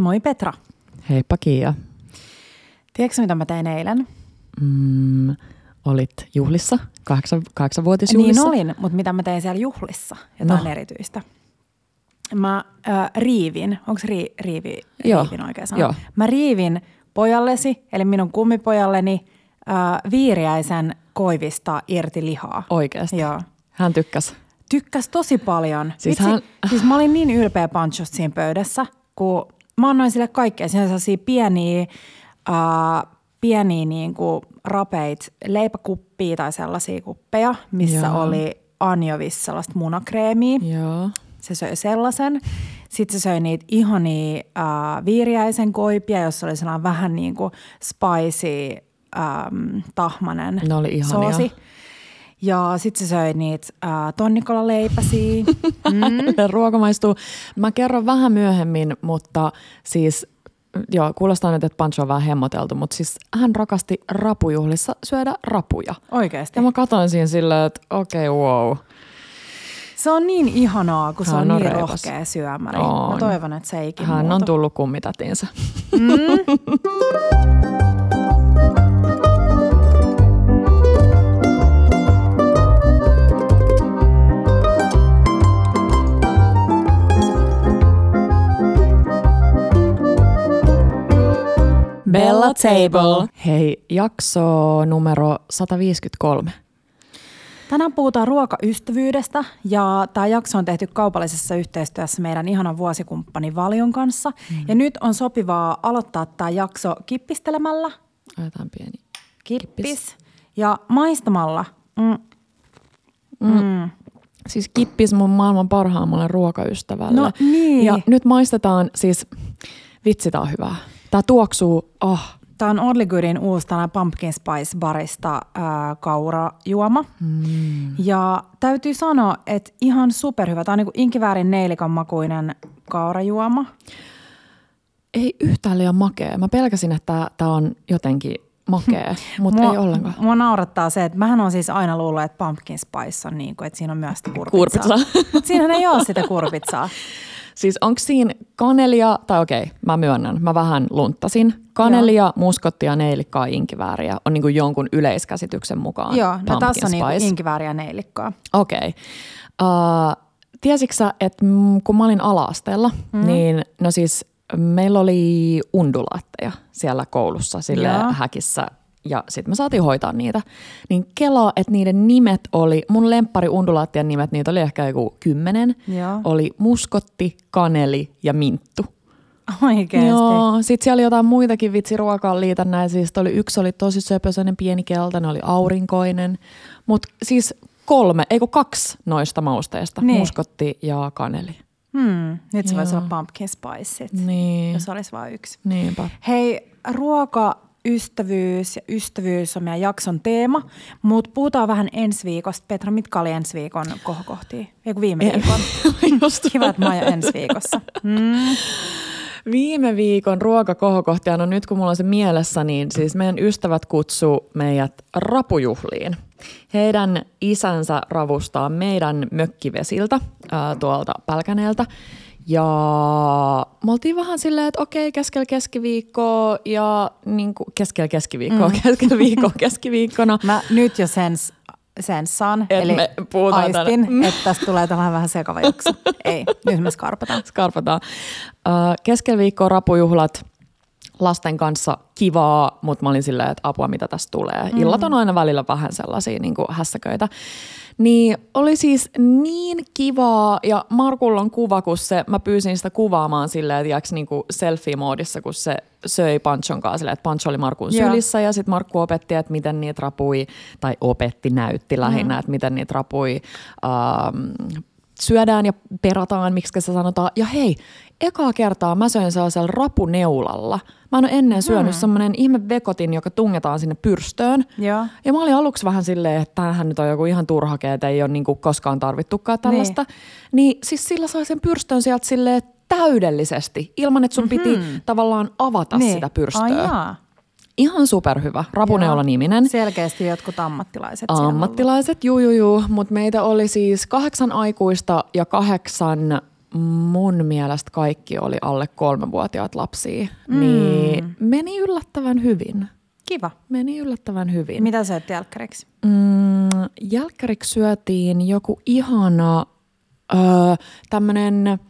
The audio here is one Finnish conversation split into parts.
Moi Petra. Heippa Kiia. Tiedätkö mitä mä tein eilen? Mm, olit juhlissa, kahdeksan, kahdeksanvuotisjuhlissa. Niin olin, mutta mitä mä tein siellä juhlissa? Jotain no. erityistä. Mä äh, riivin, onko ri, riivi, Joo. riivin oikein sana? Joo. Mä riivin pojallesi, eli minun kummipojalleni, äh, viiriäisen koivista irti lihaa. Oikeasti. Joo. Hän tykkäsi. Tykkäs tosi paljon. Siis Vitsi, hän- siis mä olin niin ylpeä Panchosta siinä pöydässä, kun mä annoin sille kaikkea. Siinä sellaisia pieniä, uh, pieniä niin kuin rapeit, leipäkuppia tai sellaisia kuppeja, missä Joo. oli anjovissa sellaista munakreemiä. Joo. Se söi sellaisen. Sitten se söi niitä ihania äh, viiriäisen koipia, jossa oli sellainen vähän niin kuin spicy, ähm, tahmanen Ne oli ihania. soosi. Ja sitten se söi niitä äh, tonnikola-leipäsiä. Mm. Ruoka maistuu. Mä kerron vähän myöhemmin, mutta siis, joo, kuulostaa nyt, että Pancho on vähän hemmoteltu, mutta siis hän rakasti rapujuhlissa syödä rapuja. Oikeasti. Ja mä katsoin siinä silleen, että okei, okay, wow. Se on niin ihanaa, kun se Hän on, on niin reipas. rohkea syömäri. On. Mä toivon, että se ei ikinä Hän on muutu. tullut kummitätinsä. Bella Table. Hei, jakso numero 153. Tänään puhutaan ruokaystävyydestä ja tämä jakso on tehty kaupallisessa yhteistyössä meidän ihanan vuosikumppani Valion kanssa. Mm. Ja nyt on sopivaa aloittaa tämä jakso kippistelemällä, Otetaan pieni. kippis, ja maistamalla. Mm. Mm. Siis kippis mun maailman parhaammalle ruokaystävälle. No niin. Ja nyt maistetaan, siis vitsi tää on hyvää. Tää tuoksuu, ah, Tämä on Oddly Goodin uusi pumpkin spice barista ää, kaurajuoma. Mm. Ja täytyy sanoa, että ihan superhyvä. Tämä on niin inkiväärin neilikan makuinen kaurajuoma. ei yhtään liian makea. Mä pelkäsin, että tää on jotenkin makea, mutta ei ollenkaan. Mua naurattaa se, että mähän on siis aina luullut, että pumpkin spice on niin kuin, että siinä on myös sitä kurpitsaa. Kurpitsaa. Mutta siinähän ei ole sitä kurpitsaa. Siis onko siinä kanelia, tai okei, mä myönnän, mä vähän lunttasin. Kanelia, muskottia, neilikkaa, inkivääriä on niin kuin jonkun yleiskäsityksen mukaan Joo, no tässä on niin inkivääriä neilikkaa. Okei. Okay. Uh, tiesitkö sä, että kun mä olin ala-asteella, mm. niin no siis meillä oli undulaatteja siellä koulussa sille Joo. häkissä ja sitten me saatiin hoitaa niitä. Niin kelaa, että niiden nimet oli, mun lemppari undulaattien nimet, niitä oli ehkä joku kymmenen, Joo. oli muskotti, kaneli ja minttu. Oikeasti. Joo, sitten siellä oli jotain muitakin vitsiruokaan liitännäisiä. Sitten oli, yksi oli tosi söpösäinen pieni keltainen, oli aurinkoinen. Mutta siis kolme, eikö kaksi noista mausteista, Niin. muskotti ja kaneli. Hmm, nyt se voisi Joo. olla pumpkin spice, Niin, jos olisi vain yksi. niinpä. Hei, ruokaystävyys ja ystävyys on meidän jakson teema, mutta puhutaan vähän ensi viikosta. Petra, mitkä oli ensi viikon kohokohtia? Eiku viime viikon. Just Kiva, että mä ensi viikossa. Mm. Viime viikon ruokakohokohtia, no nyt kun mulla on se mielessä, niin siis meidän ystävät kutsuu meidät rapujuhliin. Heidän isänsä ravustaa meidän mökkivesiltä ää, tuolta Pälkäneeltä. Ja me oltiin vähän silleen, että okei, keskellä keskiviikkoa ja niin kuin, keskellä keskiviikkoa, mm. keskellä viikkoa keskiviikkona. Mä nyt jo sens, senssaan, Et eli me aistin, tänne. että tästä tulee tällainen vähän sekava jakso. Ei, nyt me skarpataan. skarpataan. Keskellä viikkoa rapujuhlat lasten kanssa kivaa, mutta mä olin silleen, että apua mitä tästä tulee. Mm. Illat on aina välillä vähän sellaisia niin kuin hässäköitä. Niin oli siis niin kivaa ja Markulla on kuva, kun se, mä pyysin sitä kuvaamaan silleen, että niin kuin selfie-moodissa, kun se söi Panchon kanssa silleen, että Pancho oli Markun sylissä ja sitten Markku opetti, että miten niitä rapui, tai opetti, näytti lähinnä, mm. että miten niitä rapui ähm, syödään ja perataan, miksi se sanotaan. Ja hei, ekaa kertaa mä söin sellaisella rapuneulalla. Mä en ole ennen syönyt hmm. semmoinen ihme vekotin, joka tungetaan sinne pyrstöön. Joo. Ja mä olin aluksi vähän silleen, että tämähän nyt on joku ihan turhake, että ei ole niinku koskaan tarvittukaan tällaista. Niin. niin siis sillä sai sen pyrstön sieltä silleen täydellisesti, ilman että sun mm-hmm. piti tavallaan avata niin. sitä pyrstöä. Ai jaa. Ihan superhyvä, Rapuneula-niminen. Selkeästi jotkut ammattilaiset. Ammattilaiset, juu, juu, juu. Mutta meitä oli siis kahdeksan aikuista ja kahdeksan mun mielestä kaikki oli alle kolmevuotiaat lapsia, mm. niin meni yllättävän hyvin. Kiva. Meni yllättävän hyvin. Mitä sä jälkkäriksi? Mm, jälkkäriksi syötiin joku ihana öö, tämmönen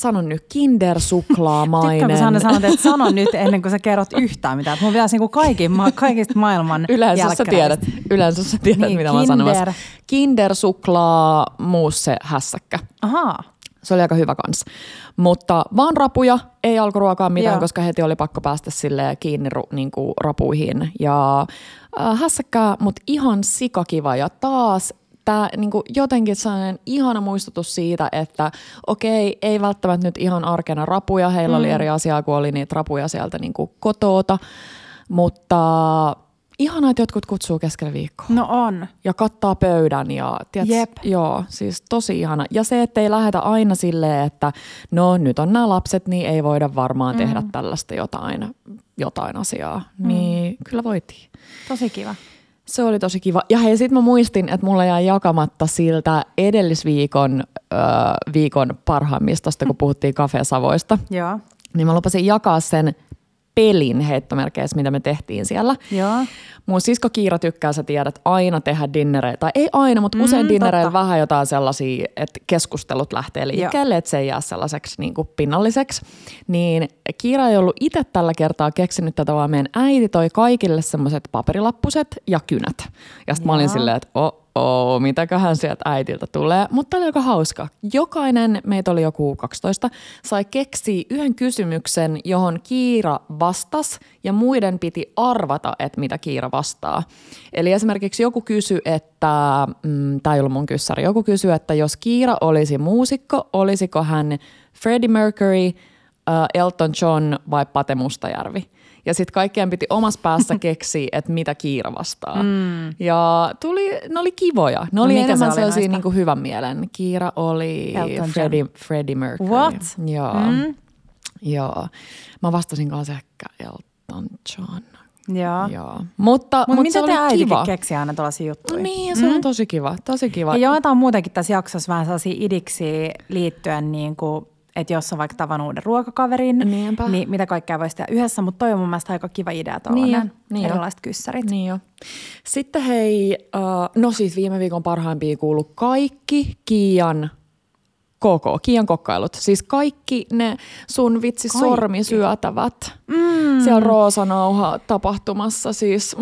sanon nyt, kindersuklaamainen. Tykkään, kun Sanna sanot, että sano nyt ennen kuin sä kerrot yhtään mitään. Mun pitäisi niin kaikki, kaikista maailman Yleensä sä tiedät, yleensä sä tiedät niin, mitä kinder. mä sanomassa. Kindersuklaa muusse hässäkkä. Ahaa. Se oli aika hyvä kans. Mutta vaan rapuja, ei alkuruokaa mitään, Joo. koska heti oli pakko päästä sille kiinni niin kuin rapuihin. Ja äh, hässäkkää, mutta ihan sikakiva. Ja taas tämä niin kuin jotenkin sellainen ihana muistutus siitä, että okei, ei välttämättä nyt ihan arkena rapuja. Heillä mm. oli eri asiaa, kun oli niitä rapuja sieltä niin kuin kotoota. Mutta Ihanaa, että jotkut kutsuu keskellä viikkoa. No on. Ja kattaa pöydän ja tiedät, Jep. joo, siis tosi ihana. Ja se, että ei lähetä aina silleen, että no nyt on nämä lapset, niin ei voida varmaan mm. tehdä tällaista jotain, jotain asiaa. Mm. Niin kyllä voitiin. Tosi kiva. Se oli tosi kiva. Ja hei, sit mä muistin, että mulla jäi jakamatta siltä edellisviikon äh, viikon parhaimmista, kun puhuttiin kafesavoista. Joo. Niin mä lupasin jakaa sen pelin heittomerkeissä, mitä me tehtiin siellä. Joo. Mun sisko Kiira tykkää, sä tiedät, aina tehdä dinnereitä. Tai ei aina, mutta mm, usein dinnereillä vähän jotain sellaisia, että keskustelut lähtee liikkeelle, että se ei jää sellaiseksi niin kuin pinnalliseksi. Niin Kiira ei ollut itse tällä kertaa keksinyt tätä, vaan meidän äiti toi kaikille semmoiset paperilappuset ja kynät. Ja sitten mä olin silleen, että oh, oo, mitäköhän sieltä äitiltä tulee. Mutta oli aika hauska. Jokainen, meitä oli joku 12, sai keksiä yhden kysymyksen, johon Kiira vastasi ja muiden piti arvata, että mitä Kiira vastaa. Eli esimerkiksi joku kysyi, että, mm, tämä ei ollut mun kyssäri, joku kysyi, että jos Kiira olisi muusikko, olisiko hän Freddie Mercury, uh, Elton John vai Pate Mustajärvi? Ja sitten kaikkien piti omassa päässä keksiä, että mitä Kiira vastaa. Mm. Ja tuli, ne oli kivoja. Ne no oli enemmän sellaisia niin kuin hyvän mielen. Kiira oli Freddie, Freddie Mercury. What? Joo. Mm. Joo. Mä vastasin kanssa ehkä Elton John. Joo. Joo. Mutta, Mut mutta se oli kiva. keksii aina tällaisia juttuja? No niin, se mm. on tosi kiva. Tosi kiva. Ja joitain muutenkin tässä jaksossa vähän sellaisia idiksi liittyen niin kuin että jos on vaikka tavannut uuden ruokakaverin, Niinpä. niin mitä kaikkea voisi tehdä yhdessä, mutta toi on mun mielestä aika kiva idea tuollainen niin niin erilaiset jo. kyssärit. Niin jo. Sitten hei, uh, no siis viime viikon parhaimpiin kuulu kaikki Kiian koko, Kiian kokkailut. Siis kaikki ne sun vitsi kaikki. sormisyötävät. Mm. Siellä Roosanauha tapahtumassa siis.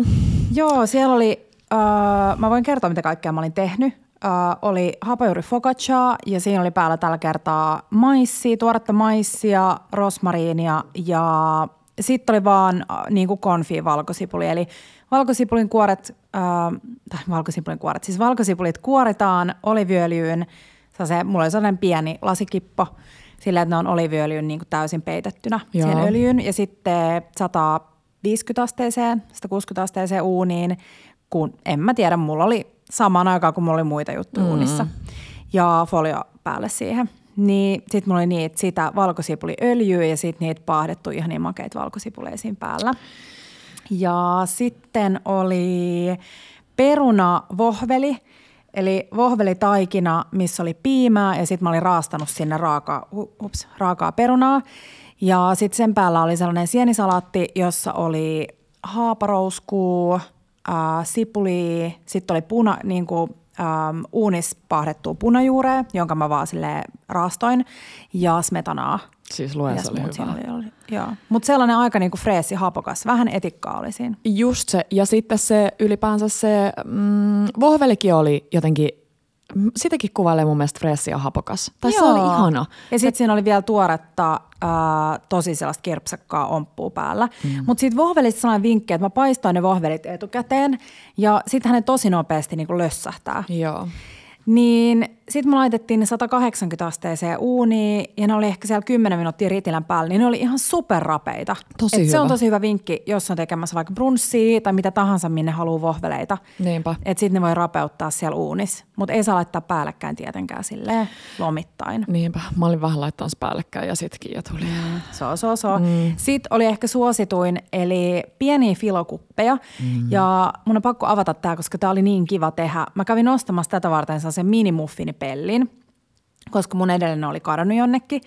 Joo, siellä oli, uh, mä voin kertoa mitä kaikkea mä olin tehnyt äh, oli hapajuuri focaccia ja siinä oli päällä tällä kertaa maissia, tuoretta maissia, rosmariinia ja sitten oli vaan äh, niin kuin konfi valkosipuli. Eli valkosipulin kuoret, äh, tai valkosipulin kuoret, siis valkosipulit kuoritaan oliviöljyyn. Se, mulla oli sellainen pieni lasikippo sillä, että ne on oliviöljyn niin kuin täysin peitettynä Joo. siihen öljyyn. Ja sitten 150 asteeseen, 160 asteeseen uuniin, kun en mä tiedä, mulla oli samaan aikaan, kun mulla oli muita juttuja mm. unissa. Ja folio päälle siihen. Niin sit mulla oli niitä sitä valkosipuliöljyä ja sitten niitä paahdettu ihan niin makeita valkosipuleja siinä päällä. Ja sitten oli peruna vohveli, eli vohvelitaikina, missä oli piimää ja sitten mä olin raastanut sinne raaka, ups, raakaa perunaa. Ja sitten sen päällä oli sellainen sienisalaatti, jossa oli haaparouskuu, äh, sipuli, sitten oli puna, niin kuin, ähm, uunis pahdettua punajuurea, jonka mä vaan sille raastoin, ja smetanaa. Siis luen se oli hyvä. Oli, oli, joo. Mutta sellainen aika niinku freesi, hapokas. Vähän etikkaa oli siinä. Just se. Ja sitten se ylipäänsä se mm, vohvelikin oli jotenkin sitäkin kuvailee mun mielestä freesi ja hapokas. Tai Joo. se oli ihana. Ja sitten siinä oli vielä tuoretta, ää, tosi sellaista kirpsakkaa omppuu päällä. Mm. Mutta siitä vohvelista sellainen vinkki, että mä paistoin ne vohvelit etukäteen ja sitten ne tosi nopeasti niin lössähtää. Joo. Niin sitten me laitettiin ne 180 asteeseen uuniin ja ne oli ehkä siellä 10 minuuttia ritilän päällä, niin ne oli ihan superrapeita. Tosi hyvä. Se on tosi hyvä vinkki, jos on tekemässä vaikka brunssia tai mitä tahansa, minne haluaa vohveleita. Niinpä. Että sitten ne voi rapeuttaa siellä uunissa. Mutta ei saa laittaa päällekkäin tietenkään silleen lomittain. Niinpä. Mä olin vähän laittamassa päällekkäin ja sitkin jo tuli. Mm. So, so, so. Mm. Sitten oli ehkä suosituin, eli pieniä filokuppeja. Mm. Ja mun on pakko avata tämä, koska tämä oli niin kiva tehdä. Mä kävin ostamassa tätä varten sen minimuffini pellin. koska mun edellinen oli kadonnut jonnekin.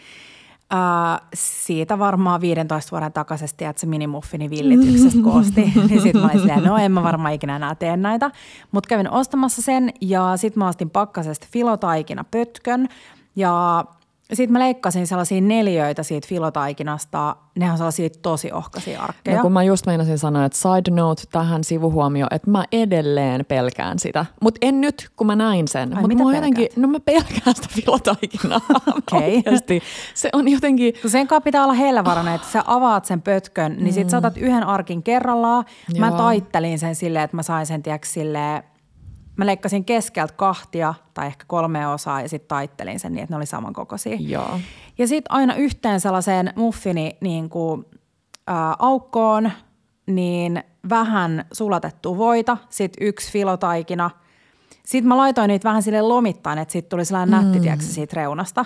Uh, siitä varmaan 15 vuoden takaisesti, että se minimuffini villityksestä koosti. niin sitten mä olin silleen, no en mä varmaan ikinä enää tee näitä. Mutta kävin ostamassa sen ja sitten mä ostin pakkasesta filotaikina pötkön. Ja sitten mä leikkasin sellaisia neljöitä siitä filotaikinasta. Nehän on sellaisia tosi ohkaisia arkkeja. No kun mä just meinasin sanoa, että side note tähän sivuhuomio, että mä edelleen pelkään sitä. Mutta en nyt, kun mä näin sen. Ai, Mut mitä mä jotenkin, no mä pelkään sitä filotaikinaa. Okei. Oikeasti. Se on jotenkin, sen kanssa pitää olla hellevarana, että sä avaat sen pötkön, niin sit saatat yhden arkin kerrallaan. Mä Joo. taittelin sen silleen, että mä sain sen, tiedätkö, silleen, mä leikkasin keskeltä kahtia tai ehkä kolme osaa ja sitten taittelin sen niin, että ne oli samankokoisia. joo. Ja sitten aina yhteen sellaiseen muffini niin kuin, ää, aukkoon, niin vähän sulatettua voita, sitten yksi filotaikina. Sitten mä laitoin niitä vähän sille lomittain, että siitä tuli sellainen nätti, mm. tiedätkö, siitä reunasta.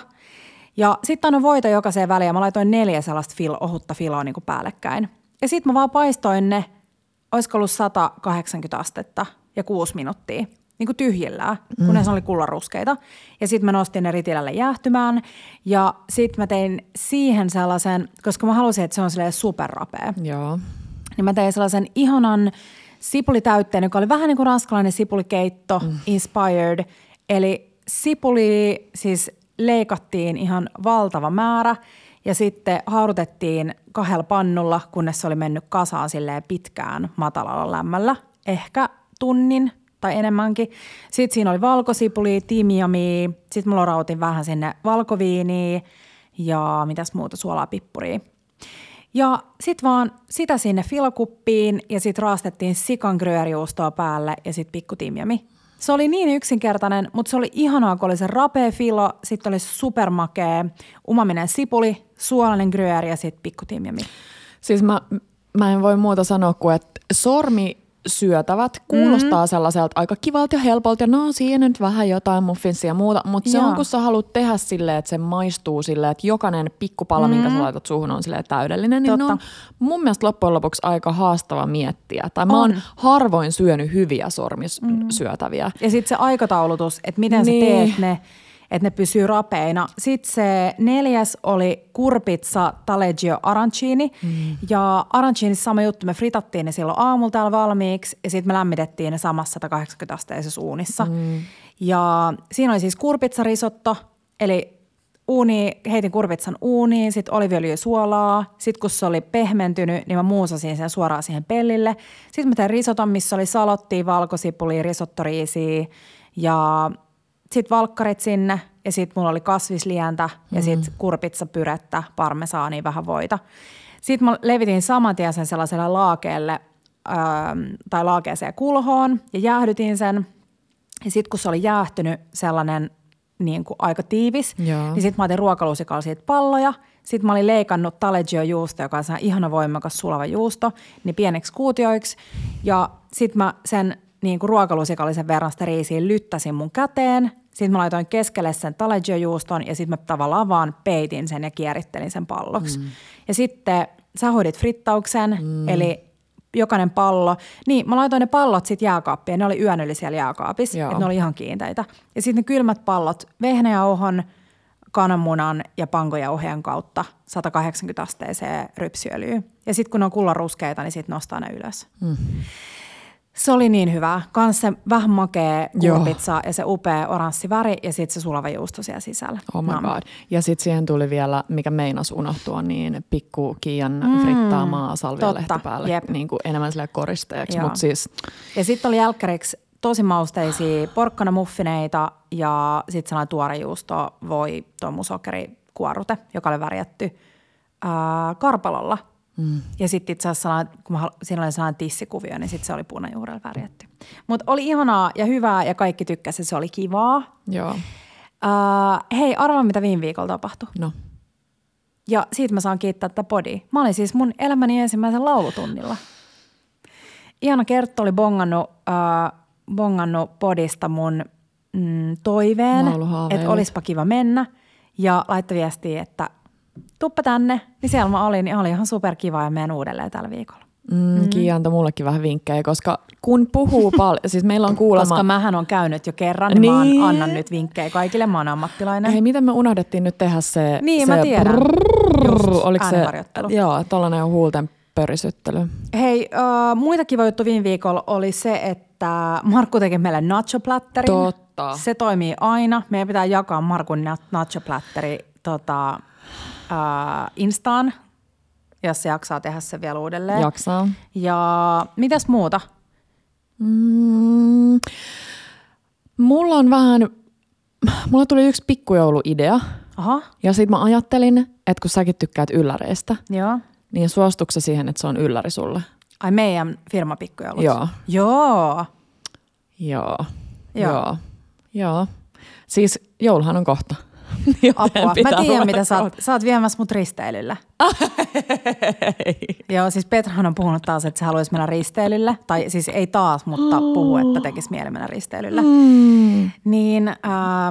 Ja sitten aina voita jokaiseen väliin ja mä laitoin neljä sellaista fil, ohutta filoa niin kuin päällekkäin. Ja sitten mä vaan paistoin ne, olisiko ollut 180 astetta ja kuusi minuuttia niin kuin tyhjillään, kunnes ne oli kullanruskeita. Ja sitten mä nostin ne ritilälle jäähtymään ja sitten mä tein siihen sellaisen, koska mä halusin, että se on silleen superrapea Joo. niin mä tein sellaisen ihanan sipulitäytteen, joka oli vähän niin kuin ranskalainen sipulikeitto, mm. inspired. Eli sipuli siis leikattiin ihan valtava määrä ja sitten haudutettiin kahdella pannulla, kunnes se oli mennyt kasaan silleen pitkään matalalla lämmöllä, ehkä tunnin tai enemmänkin. Sitten siinä oli valkosipuli, timiamia, sitten mä lorautin vähän sinne valkoviiniä ja mitäs muuta, suolaa, pippuria. Ja sitten vaan sitä sinne filokuppiin ja sitten raastettiin sikan päälle ja sitten pikku timjami. Se oli niin yksinkertainen, mutta se oli ihanaa, kun oli se rapea filo, sitten oli supermakee, umaminen sipuli, suolainen gruyeri ja sitten pikku timjami. Siis mä, mä en voi muuta sanoa kuin, että sormi syötävät kuulostaa mm. sellaiselta aika kivalta ja helpolta ja no siinä nyt vähän jotain muffinsia ja muuta, mutta se on kun sä haluat tehdä silleen, että se maistuu silleen, että jokainen pikkupala, mm. minkä sä laitat suuhun on silleen täydellinen, niin ne Totta. on mun mielestä loppujen lopuksi aika haastava miettiä. Tai mä oon On. harvoin syönyt hyviä sormisyötäviä. Ja sitten se aikataulutus, että miten Niin. sä teet ne, että ne pysyy rapeina. Sitten se neljäs oli kurpitsa taleggio arancini. Mm. Ja aranchinissa sama juttu, me fritattiin ne silloin aamulla täällä valmiiksi ja sitten me lämmitettiin ne samassa 180 asteisessa uunissa. Mm. Ja siinä oli siis kurpitsarisotto, eli uuni, heitin kurpitsan uuniin, sitten oliviöljyä suolaa. Sitten kun se oli pehmentynyt, niin mä muusasin sen suoraan siihen pellille. Sitten mä tein risoton, missä oli salottia, valkosipulia, risottoriisiä ja sitten valkkarit sinne. Ja sitten mulla oli kasvislientä ja sitten kurpitsapyrettä, parmesaania, vähän voita. Sitten mä levitin saman tien sen sellaiselle laakeelle ähm, tai laakeeseen kulhoon ja jäähdytin sen. Ja sitten kun se oli jäähtynyt sellainen niin kuin aika tiivis, Joo. niin sitten mä otin ruokalusikalla siitä palloja. Sitten mä olin leikannut taleggio juusto, joka on ihana voimakas sulava juusto, niin pieneksi kuutioiksi. Ja sitten mä sen niin kuin ruokalusikallisen verran sitä riisiä lyttäsin mun käteen. Sitten mä laitoin keskelle sen taleggio juuston ja sitten mä tavallaan vaan peitin sen ja kierittelin sen palloksi. Mm. Ja sitten sä hoidit frittauksen, mm. eli jokainen pallo. Niin, mä laitoin ne pallot sitten jääkaappiin ne oli yön yli siellä jääkaapissa, että ne oli ihan kiinteitä. Ja sitten ne kylmät pallot vehnäjauhon, kananmunan ja pankojauheen kautta 180 asteeseen rypsiöljyyn. Ja sitten kun ne on kullanruskeita, niin sitten nostaa ne ylös. Mm. Se oli niin hyvä. Kans se vähän makea Joo. kurpitsa ja se upea oranssi väri ja sitten se sulava juusto siellä sisällä. Oh my god. Ja sitten siihen tuli vielä, mikä meinas unohtua, niin pikku Kiian mm, frittaamaa salvialehti totta, päälle. jep. Niin kuin enemmän sille koristeeksi. Mutta siis Ja sitten oli jälkkäriksi tosi mausteisia porkkanamuffineita ja sitten sellainen tuorejuusto, voi tomusokeri kuorute, joka oli värjätty ää, karpalolla. Mm. Ja sitten itse asiassa kun mä, siinä oli sellainen tissikuvio, niin sitten se oli punajuurella värjätty. Mutta oli ihanaa ja hyvää ja kaikki tykkäsivät, se oli kivaa. joo, Ää, hei, arvaa mitä viime viikolla tapahtui. no. Ja siitä mä saan kiittää tätä podia. Mä olin siis mun elämäni ensimmäisen laulutunnilla. Ihana Kerttu oli bongannut, äh, bongannut podista mun mm, toiveen, että olispa kiva mennä. Ja laittoi viestiä, että tuppa tänne. Niin siellä mä olin, niin oli ihan superkiva ja menen uudelleen tällä viikolla. Mm, Kiia antoi mullekin vähän vinkkejä, koska kun puhuu paljon, siis meillä on kuulemma... Koska mähän on käynyt jo kerran, niin, niin. mä annan nyt vinkkejä kaikille, mä oon ammattilainen. Hei, miten me unohdettiin nyt tehdä se... Niin, se mä tiedän. Brrrr, Just, oliko se, joo, tollainen huulten pörisyttely. Hei, uh, muita kiva juttu viime viikolla oli se, että Markku teki meille nacho-plätterin. Totta. Se toimii aina. Meidän pitää jakaa Markun na- nacho-plätteri tota, uh, Instaan, jos se jaksaa tehdä se vielä uudelleen. Jaksaa. Ja mitäs muuta? Mm, mulla on vähän, mulla tuli yksi pikkujouluidea. Aha, Ja sit mä ajattelin, että kun säkin tykkäät ylläreistä, joo. niin suostuksa siihen, että se on ylläri sulle? Ai meidän firmapikkujoulut? Joo. Joo. Joo. Joo. Joo. Joo. Siis jouluhan on kohta. Apua. Mä tiedän, mitä sä oot, sä oot viemässä mut risteilylle. Joo, siis Petrahan on puhunut taas, että se haluaisi mennä risteilylle. Tai siis ei taas, mutta puhuu, että tekisi mieli mennä risteilylle. Mm. Niin äh,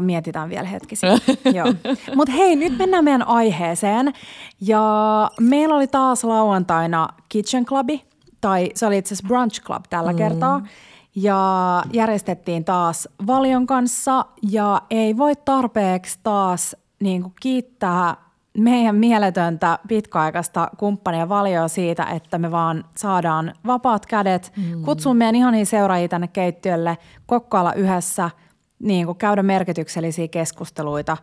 mietitään vielä hetki. Joo. Mutta hei, nyt mennään meidän aiheeseen. Ja meillä oli taas lauantaina Kitchen Clubi, tai se oli itse asiassa Brunch Club tällä mm. kertaa. Ja järjestettiin taas Valion kanssa ja ei voi tarpeeksi taas niin kuin kiittää meidän mieletöntä pitkäaikaista kumppania Valioa siitä, että me vaan saadaan vapaat kädet, mm. kutsun meidän ihania seuraajia tänne keittiölle, kokkailla yhdessä, niin kuin käydä merkityksellisiä keskusteluita.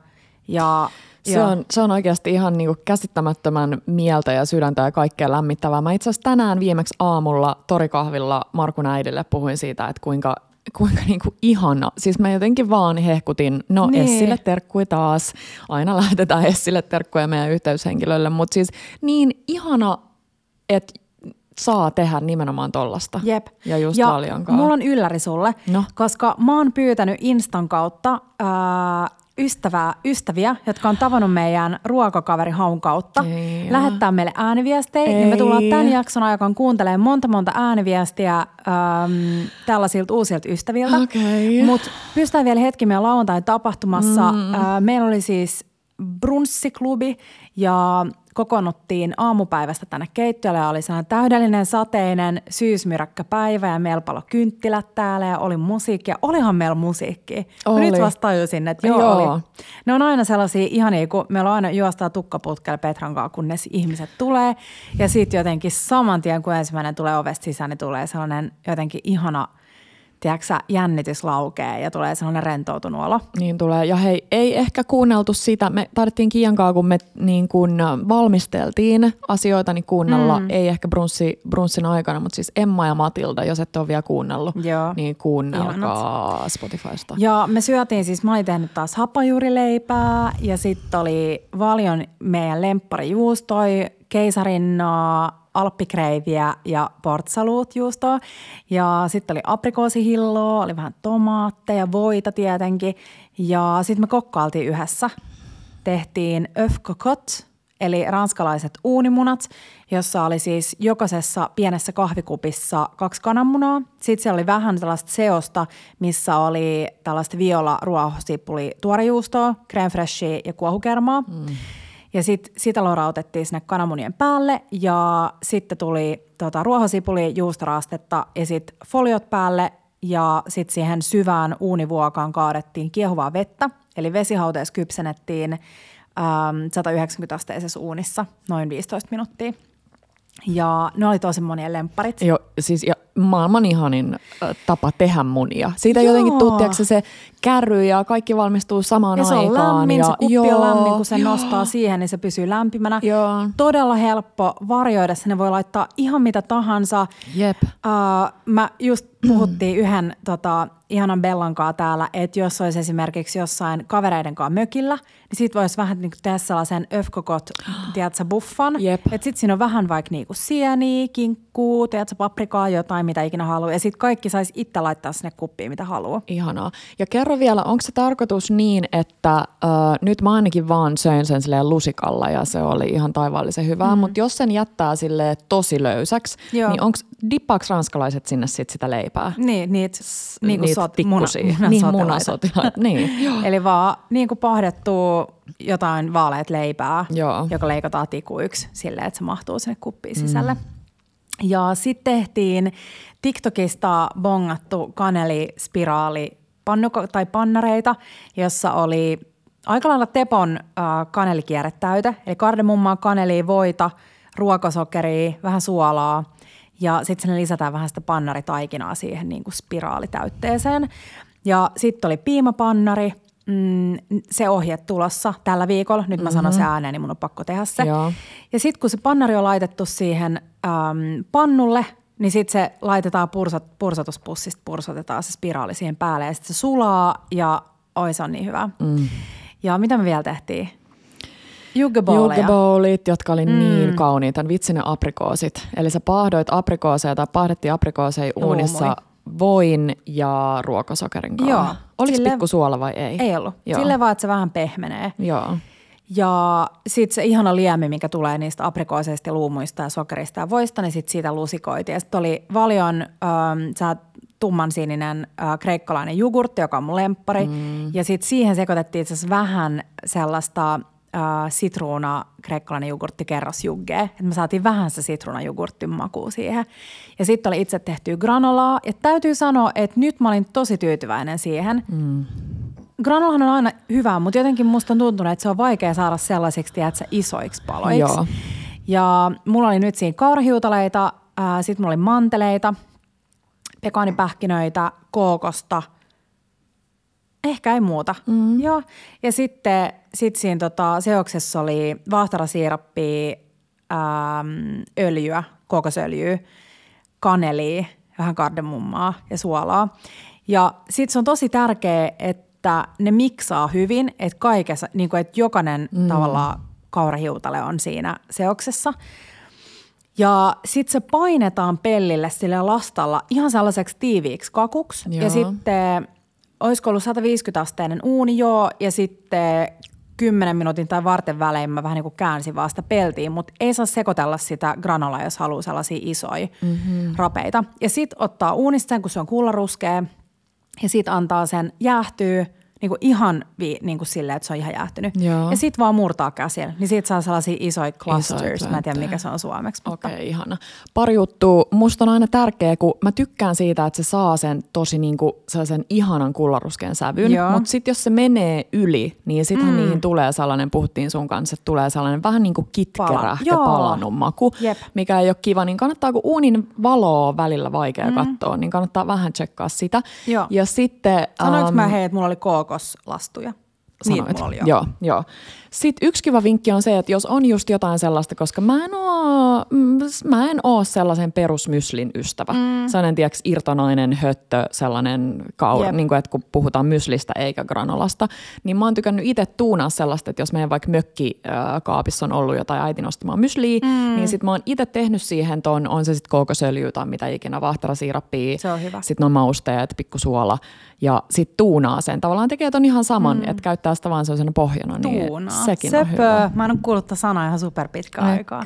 Ja, Se on, se on oikeasti ihan niinku käsittämättömän mieltä ja sydäntä ja kaikkea lämmittävää. Mä itse asiassa tänään viimeksi aamulla torikahvilla Markun äidille puhuin siitä, että kuinka, kuinka niinku ihana. Siis mä jotenkin vaan hehkutin, no Niin. Essille terkkui taas. Aina lähetetään Essille terkkuja meidän yhteyshenkilölle, mutta siis niin ihana, että saa tehdä nimenomaan tollasta. Jep. Ja just ja mulla on ylläri sulle, No. koska mä oon pyytänyt Instan kautta ää, ystävää, ystäviä, jotka on tavannut meidän ruokakaveri Haun kautta, Ei lähettää meille ääniviestejä. Niin me tullaan tämän jakson aikana kuuntelemaan monta monta ääniviestiä äm, tällaisilta uusilta ystäviltä. Okei. Mutta pystytään vielä hetki meidän lauantain tapahtumassa. Mm. Ää, meillä oli siis brunssiklubi ja kokoonnuttiin aamupäivästä tänne keittiölle ja oli sellainen täydellinen sateinen syysmyräkkäpäivä ja meillä palo kynttilät täällä ja oli musiikkia. Olihan meillä musiikki. Oli. Nyt vasta tajusin, että joo, Joo. oli. Ne on aina sellaisia ihania, kun meillä on aina juostaa tukkaputkella Petran kanssa, kunnes ihmiset tulee. Ja sitten jotenkin saman tien, kun ensimmäinen tulee ovesta sisään, niin tulee sellainen jotenkin ihana, tiedätkö jännitys laukee ja tulee sellainen rentoutunut olo. Niin tulee. Ja hei, ei ehkä kuunneltu sitä. Me taidettiin Kiian kanssa, kun me niin kun valmisteltiin asioita, niin kuunnella. Mm. Ei ehkä brunssi, brunssin aikana, mutta siis Emma ja Matilda, jos ette ole vielä kuunnellut, Joo. niin kuunnelkaa Spotifysta. Ja me syötiin siis, mä olin tehnyt taas hapajuurileipää ja sitten oli Valion meidän lempparijuustoi, keisarinnaa, alppikreiviä ja portsaluut juustoa. Ja sitten oli aprikoosihilloa, oli vähän tomaatteja, voita tietenkin. Ja sitten me kokkailtiin yhdessä. Tehtiin cocotte, eli ranskalaiset uunimunat, jossa oli siis jokaisessa pienessä kahvikupissa kaksi kananmunaa. Sitten siellä oli vähän tällaista seosta, missä oli tällaista viola, ruohosipuli, tuorejuustoa, crème fraichea ja kuohukermaa. Mm. Ja sitten sitä lorautettiin sinne kananmunien päälle ja sitten tuli tota, ruohosipuli, juustoraastetta ja sitten foliot päälle ja sitten siihen syvään uunivuokaan kaadettiin kiehuvaa vettä. Eli vesihauteessa kypsennettiin äm, 190-asteisessa uunissa noin 15 minuuttia. Ja ne oli tosi monien lempparit. Jo, siis ja maailman ihanin tapa tehdä munia. Siitä Joo. jotenkin tuttiaksi se, kärry ja kaikki valmistuu samaan Ja se on aikaan. lämmin, ja, se kuppi joo, on lämmin, kun se joo. nostaa siihen, niin se pysyy lämpimänä. Joo. Todella helppo varjoida, sinne voi laittaa ihan mitä tahansa. Jep. Uh, mä just puhuttiin yhden tota, ihanan Bellan kanssa täällä, että jos olisi esimerkiksi jossain kavereiden kanssa mökillä, niin sit voisi vähän niin tehdä sellaisen öfkokot, tiedätkö, buffan. Jep. Että sit siinä on vähän vaikka niinku sieniä, kinkkuu, tiedätkö, paprikaa, jotain, mitä ikinä haluaa. Ja sit kaikki saisi itse laittaa sinne kuppiin, mitä haluaa. Ihanaa. Ja kerro vielä, onko se tarkoitus niin, että äh, nyt mä ainakin vaan söin sen silleen lusikalla ja se oli ihan taivaallisen hyvää, mm. mutta jos sen jättää sille tosi löysäksi, Joo. niin onko dippaaks ranskalaiset sinne sit sitä leipää? Niin, niitä niin Niitä sot, tikkusia. muna, niin, munasotilaita. niin. Eli vaan niin kuin pahdettua jotain vaaleat leipää, Joo. joka leikataan tikuiksi silleen, että se mahtuu sinne kuppiin sisälle. Ja sitten tehtiin TikTokista bongattu kanelispiraali pannuko, tai pannareita, jossa oli aika lailla Tepon äh, kanelikierretäyte, eli kardemummaa, kanelia, voita, ruokosokeria, vähän suolaa ja sitten sinne lisätään vähän sitä pannaritaikinaa siihen niin kuin spiraalitäytteeseen. Ja sitten oli piimapannari, mm, se ohje tulossa tällä viikolla. Nyt mä mm-hmm. sanon se ääneen, niin mun on pakko tehdä se. Joo. Ja sitten kun se pannari on laitettu siihen äm, pannulle, niin sitten se laitetaan pursat, pursotuspussista, pursotetaan se spiraali siihen päälle ja sitten se sulaa ja oi se on niin hyvä. Mm. Ja mitä me vielä tehtiin? Juggabowlit, jotka oli mm. niin kauniita, vitsi ne aprikoosit. Eli sä paahdoit aprikooseja tai paahdettiin aprikooseja uunissa voin ja ruokasokerin kanssa. Joo. Oliko sille, pikku suola vai ei? Ei ollut. Joo. Sille vaan, että se vähän pehmenee. Joo. Ja sitten se ihana liemi, mikä tulee niistä aprikooseista ja luumuista ja sokerista ja voista, niin sitten siitä lusikoitiin. Ja sitten oli paljon, ähm, sä tumman sininen äh, kreikkalainen jogurtti, joka on mun lemppari. Mm. Ja sitten siihen sekoitettiin itse asiassa vähän sellaista äh, sitruuna kreikkalainen jogurtti kerrosjugge. Että me saatiin vähän se sitruunajogurtin makuu siihen. Ja sitten oli itse tehty granolaa. Ja täytyy sanoa, että nyt mä olin tosi tyytyväinen siihen. Mm. Granolahan on aina hyvä, mutta jotenkin musta on tuntunut, että se on vaikea saada sellaisiksi, tiedätkö, isoiksi paloiksi. Joo. Ja mulla oli nyt siinä kaurahiutaleita, äh, sitten mulla oli manteleita, pekaanipähkinöitä, kookosta – Ehkä ei muuta. Mm. Joo. Ja sitten sit siinä tota, seoksessa oli vaahtarasiirappia, ähm, öljyä, kokosöljyä, kanelia, vähän kardemummaa ja suolaa. Ja sitten se on tosi tärkeää, että ne miksaa hyvin, että kaikessa, niin kuin, että jokainen mm. tavallaan kaurahiutale on siinä seoksessa. Ja sitten se painetaan pellille sille lastalla ihan sellaiseksi tiiviiksi kakuksi. Joo. Ja sitten olisiko ollut 150 asteinen uuni, joo, ja sitten 10 minuutin tai varten välein mä vähän niin kuin käänsin vaan sitä peltiin, mutta ei saa sekoitella sitä granola, jos haluaa sellaisia isoja mm-hmm. rapeita. Ja sitten ottaa uunista sen, kun se on kullaruskea, ja sitten antaa sen jäähtyä – niin kuin ihan vi, niin kuin silleen, että se on ihan jäähtynyt. Joo. Ja sitten vaan murtaa käsillä. Niin siitä saa sellaisia isoja clusters. Isoja mä en tiedä, mikä se on suomeksi. Okei, okay, ihana. Pari juttua. Musta on aina tärkeä, kun mä tykkään siitä, että se saa sen tosi niin kuin sellaisen ihanan kullaruskeen sävyn. Mutta sitten jos se menee yli, niin sittenhän mm. niihin tulee sellainen, puhuttiin sun kanssa, että tulee sellainen vähän niin kuin kitkerä ja palanut maku, Jep. mikä ei ole kiva. Niin kannattaa, kun uunin valoa välillä vaikea mm. katsoa, niin kannattaa vähän tsekkaa sitä. Joo. Ja sitten... Sanoinko um, mä hei, että mulla oli kookoslastuja? Sanoit. Niin, mulla oli jo. Joo, joo. Sitten yksi kiva vinkki on se, että jos on just jotain sellaista, koska mä en oo, mm, mä en oo sellaisen perusmyslin ystävä. Mm. Sellainen, tiedätkö, irtonainen höttö, sellainen kaur, niin kuin, että kun puhutaan myslistä eikä granolasta, niin mä oon tykännyt itse tuunaa sellaista, että jos meidän vaikka mökkikaapissa on ollut jotain äiti nostamaan mysliä, mm. niin sit mä oon itse tehnyt siihen ton, on se sitten koukosöljy tai mitä ikinä, vahtarasiirappia. Se on hyvä. Sitten on mausteet, pikkusuola ja sitten tuunaa sen. Tavallaan tekee ton ihan saman, mm. että käyttää sitä vaan sellaisena pohjana. Niin Sekin Söpö. on hyvä. Mä en ole kuullut sanaa ihan super pitkä aikaa.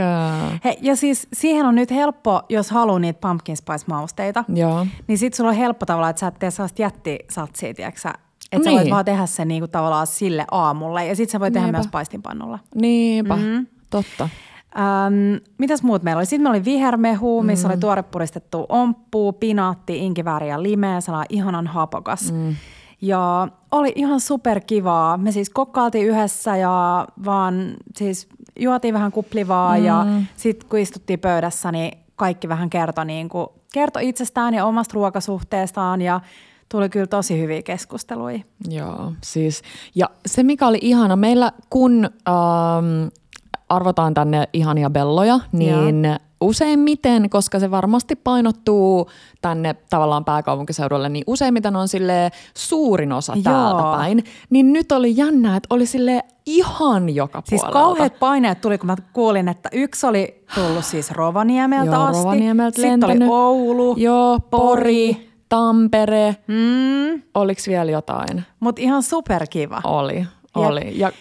He, ja siis siihen on nyt helppo, jos haluaa niitä pumpkin spice mausteita. Joo. Niin sit sulla on helppo tavallaan, että sä et tee sellaista jättisatsia, tiedätkö että niin. sä voit niin. vaan tehdä sen niinku tavallaan sille aamulle. Ja sit sä voit tehdä myös paistinpannulla. Niinpä, mm-hmm. totta. Ähm, mitäs muut meillä oli? Sitten meillä oli vihermehu, missä mm. oli tuorepuristettu omppu, pinaatti, inkivääri ja limeä, sellainen ihanan hapokas. Mm. Ja oli ihan superkivaa. Me siis kokkailtiin yhdessä ja vaan siis juotiin vähän kuplivaa mm. ja sitten kun istuttiin pöydässä, niin kaikki vähän kertoi, niin kuin, kertoi itsestään ja omasta ruokasuhteestaan ja tuli kyllä tosi hyviä keskusteluja. Joo, siis ja se mikä oli ihana, meillä kun ähm, arvotaan tänne ihania belloja, niin Joo useimmiten, koska se varmasti painottuu tänne tavallaan pääkaupunkiseudulle, niin useimmiten on sille suurin osa Joo. täältä päin. Niin nyt oli jännä, että oli sille ihan joka siis puolelta. Siis kauheat paineet tuli, kun mä kuulin, että yksi oli tullut siis Rovaniemeltä Joo, asti. Rovaniemeltä Sitten oli Oulu, Joo, Pori, Tampere. Mm. Oliko vielä jotain? Mutta ihan superkiva. Oli Oli. Ja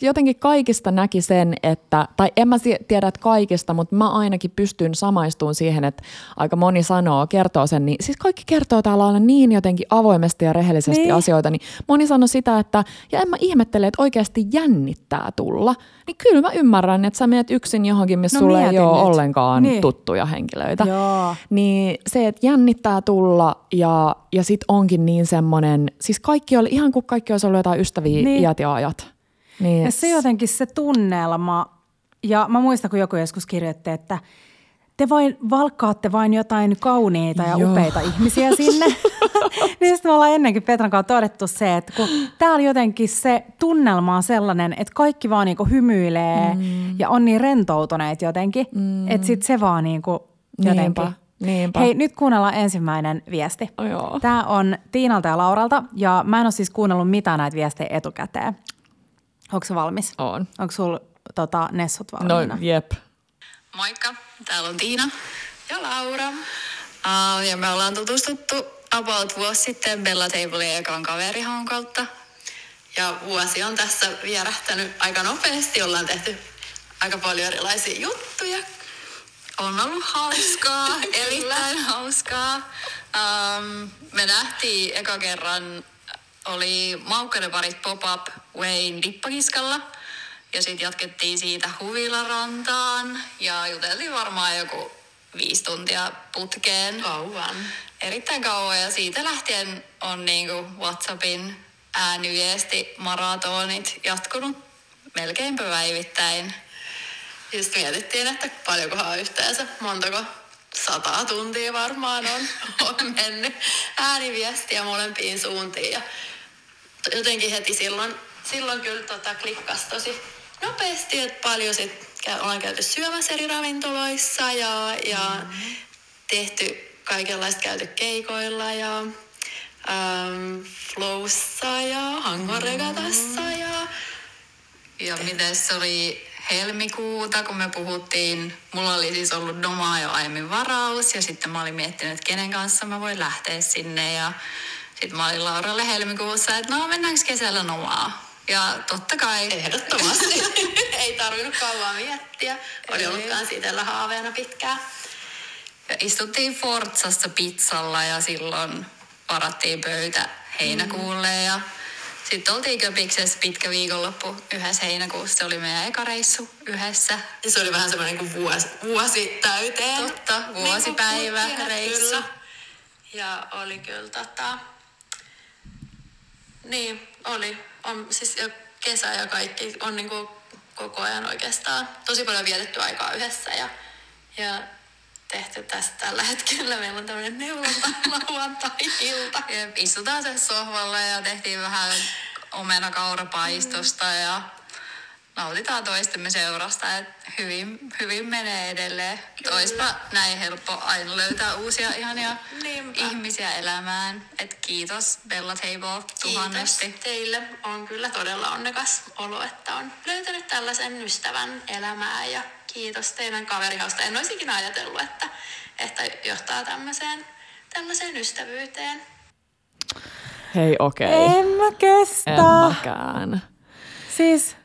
jotenkin kaikista näki sen, että, tai en mä tiedä, että kaikista, mutta mä ainakin pystyn samaistumaan siihen, että aika moni sanoo, kertoo sen, niin siis kaikki kertoo täällä aina niin jotenkin avoimesti ja rehellisesti niin. asioita, niin moni sanoi sitä, että, ja en mä ihmettele, että oikeasti jännittää tulla, niin kyllä mä ymmärrän, että sä menet yksin johonkin, missä no, sulle ei ole nyt. ollenkaan niin. tuttuja henkilöitä. Joo. Niin se, että jännittää tulla ja, ja sit onkin niin semmoinen, siis kaikki oli, ihan kuin kaikki olisi ollut jotain ystäviä niin. iät ja ajat. Niin. Ja se jotenkin se tunnelma, ja mä muistan, kun joku joskus kirjoitti, että te vain valkkaatte vain jotain kauniita ja Joo. upeita ihmisiä sinne. niin sitten me ollaan ennenkin Petran kanssa todettu se, että kun täällä jotenkin se tunnelma on sellainen, että kaikki vaan niinku hymyilee mm. ja on niin rentoutuneet jotenkin, mm. että sitten se vaan niinku jotenkin. Niinpä. Niinpä. Hei, nyt kuunnellaan ensimmäinen viesti. Oh, Tämä on Tiinalta ja Lauralta ja mä en ole siis kuunnellut mitään näitä viestejä etukäteen. Onko se valmis? On. Onko sulla tota, Nessot valmiina? No, jep. Moikka, täällä on Tiina ja Laura. Uh, ja me ollaan tutustuttu about vuosi sitten Bella Tablein ekan kaverihon kautta. Ja vuosi on tässä vierähtänyt aika nopeasti. Ollaan tehty aika paljon erilaisia juttuja. On ollut hauskaa, erittäin hauskaa. Um, me nähtiin eka kerran, oli Maukkaiden parit pop-up Wayne Dippakiskalla – ja sitten jatkettiin siitä Huvilarantaan ja juteltiin varmaan joku viisi tuntia putkeen. Kauan. Erittäin kauan ja siitä lähtien on niinku WhatsAppin ääniviesti maratonit jatkunut melkein päivittäin. Just mietittiin, että paljonkohan yhteensä, montako sata tuntia varmaan on, on mennyt ääniviestiä molempiin suuntiin. Ja jotenkin heti silloin, silloin kyllä tota klikkas tosi nopeasti, että paljon sit ollaan käyty syömässä eri ravintoloissa ja, ja mm-hmm. tehty kaikenlaista käyty keikoilla ja ähm, flowssa ja hangoregatassa mm-hmm. ja... Ja miten se oli helmikuuta, kun me puhuttiin, mulla oli siis ollut Nomaa jo aiemmin varaus ja sitten mä olin miettinyt, että kenen kanssa mä voin lähteä sinne ja sitten mä olin Lauralle helmikuussa, että no mennäänkö kesällä Nomaa? Ja totta kai. Ehdottomasti. ei tarvinnut kauan miettiä. Oli ollutkaan siitä haaveena pitkään. Ja istuttiin Forzassa pizzalla ja silloin varattiin pöytä heinäkuulle mm. ja sitten oltiin Köpiksessä pitkä viikonloppu yhdessä heinäkuussa. Se oli meidän eka reissu yhdessä. Ja se oli vähän semmoinen kuin vuosi, vuosi täyteen. Totta, vuosipäivä niin reissu. Kyllä. Ja oli kyllä tota... Niin, oli on siis kesä ja kaikki on niin kuin koko ajan oikeastaan tosi paljon vietetty aikaa yhdessä ja, ja tehty tästä tällä hetkellä. Meillä on tämmöinen neulonta lauantai-ilta. Istutaan sen sohvalla ja tehtiin vähän omenakaurapaistosta ja nautitaan toistemme seurasta, että hyvin, hyvin menee edelleen. Kyllä. Oispa näin helppo aina löytää uusia ihania Niinpä. ihmisiä elämään. Et kiitos Bella Table tuhannesti. Kiitos teille. On kyllä todella onnekas olo, että on löytänyt tällaisen ystävän elämää ja kiitos teidän kaverihausta. En olisi ikinä ajatellut, että, että johtaa tämmöiseen, tällaiseen ystävyyteen. Hei, okei. Okay. En mä kestä. En mäkään. Siis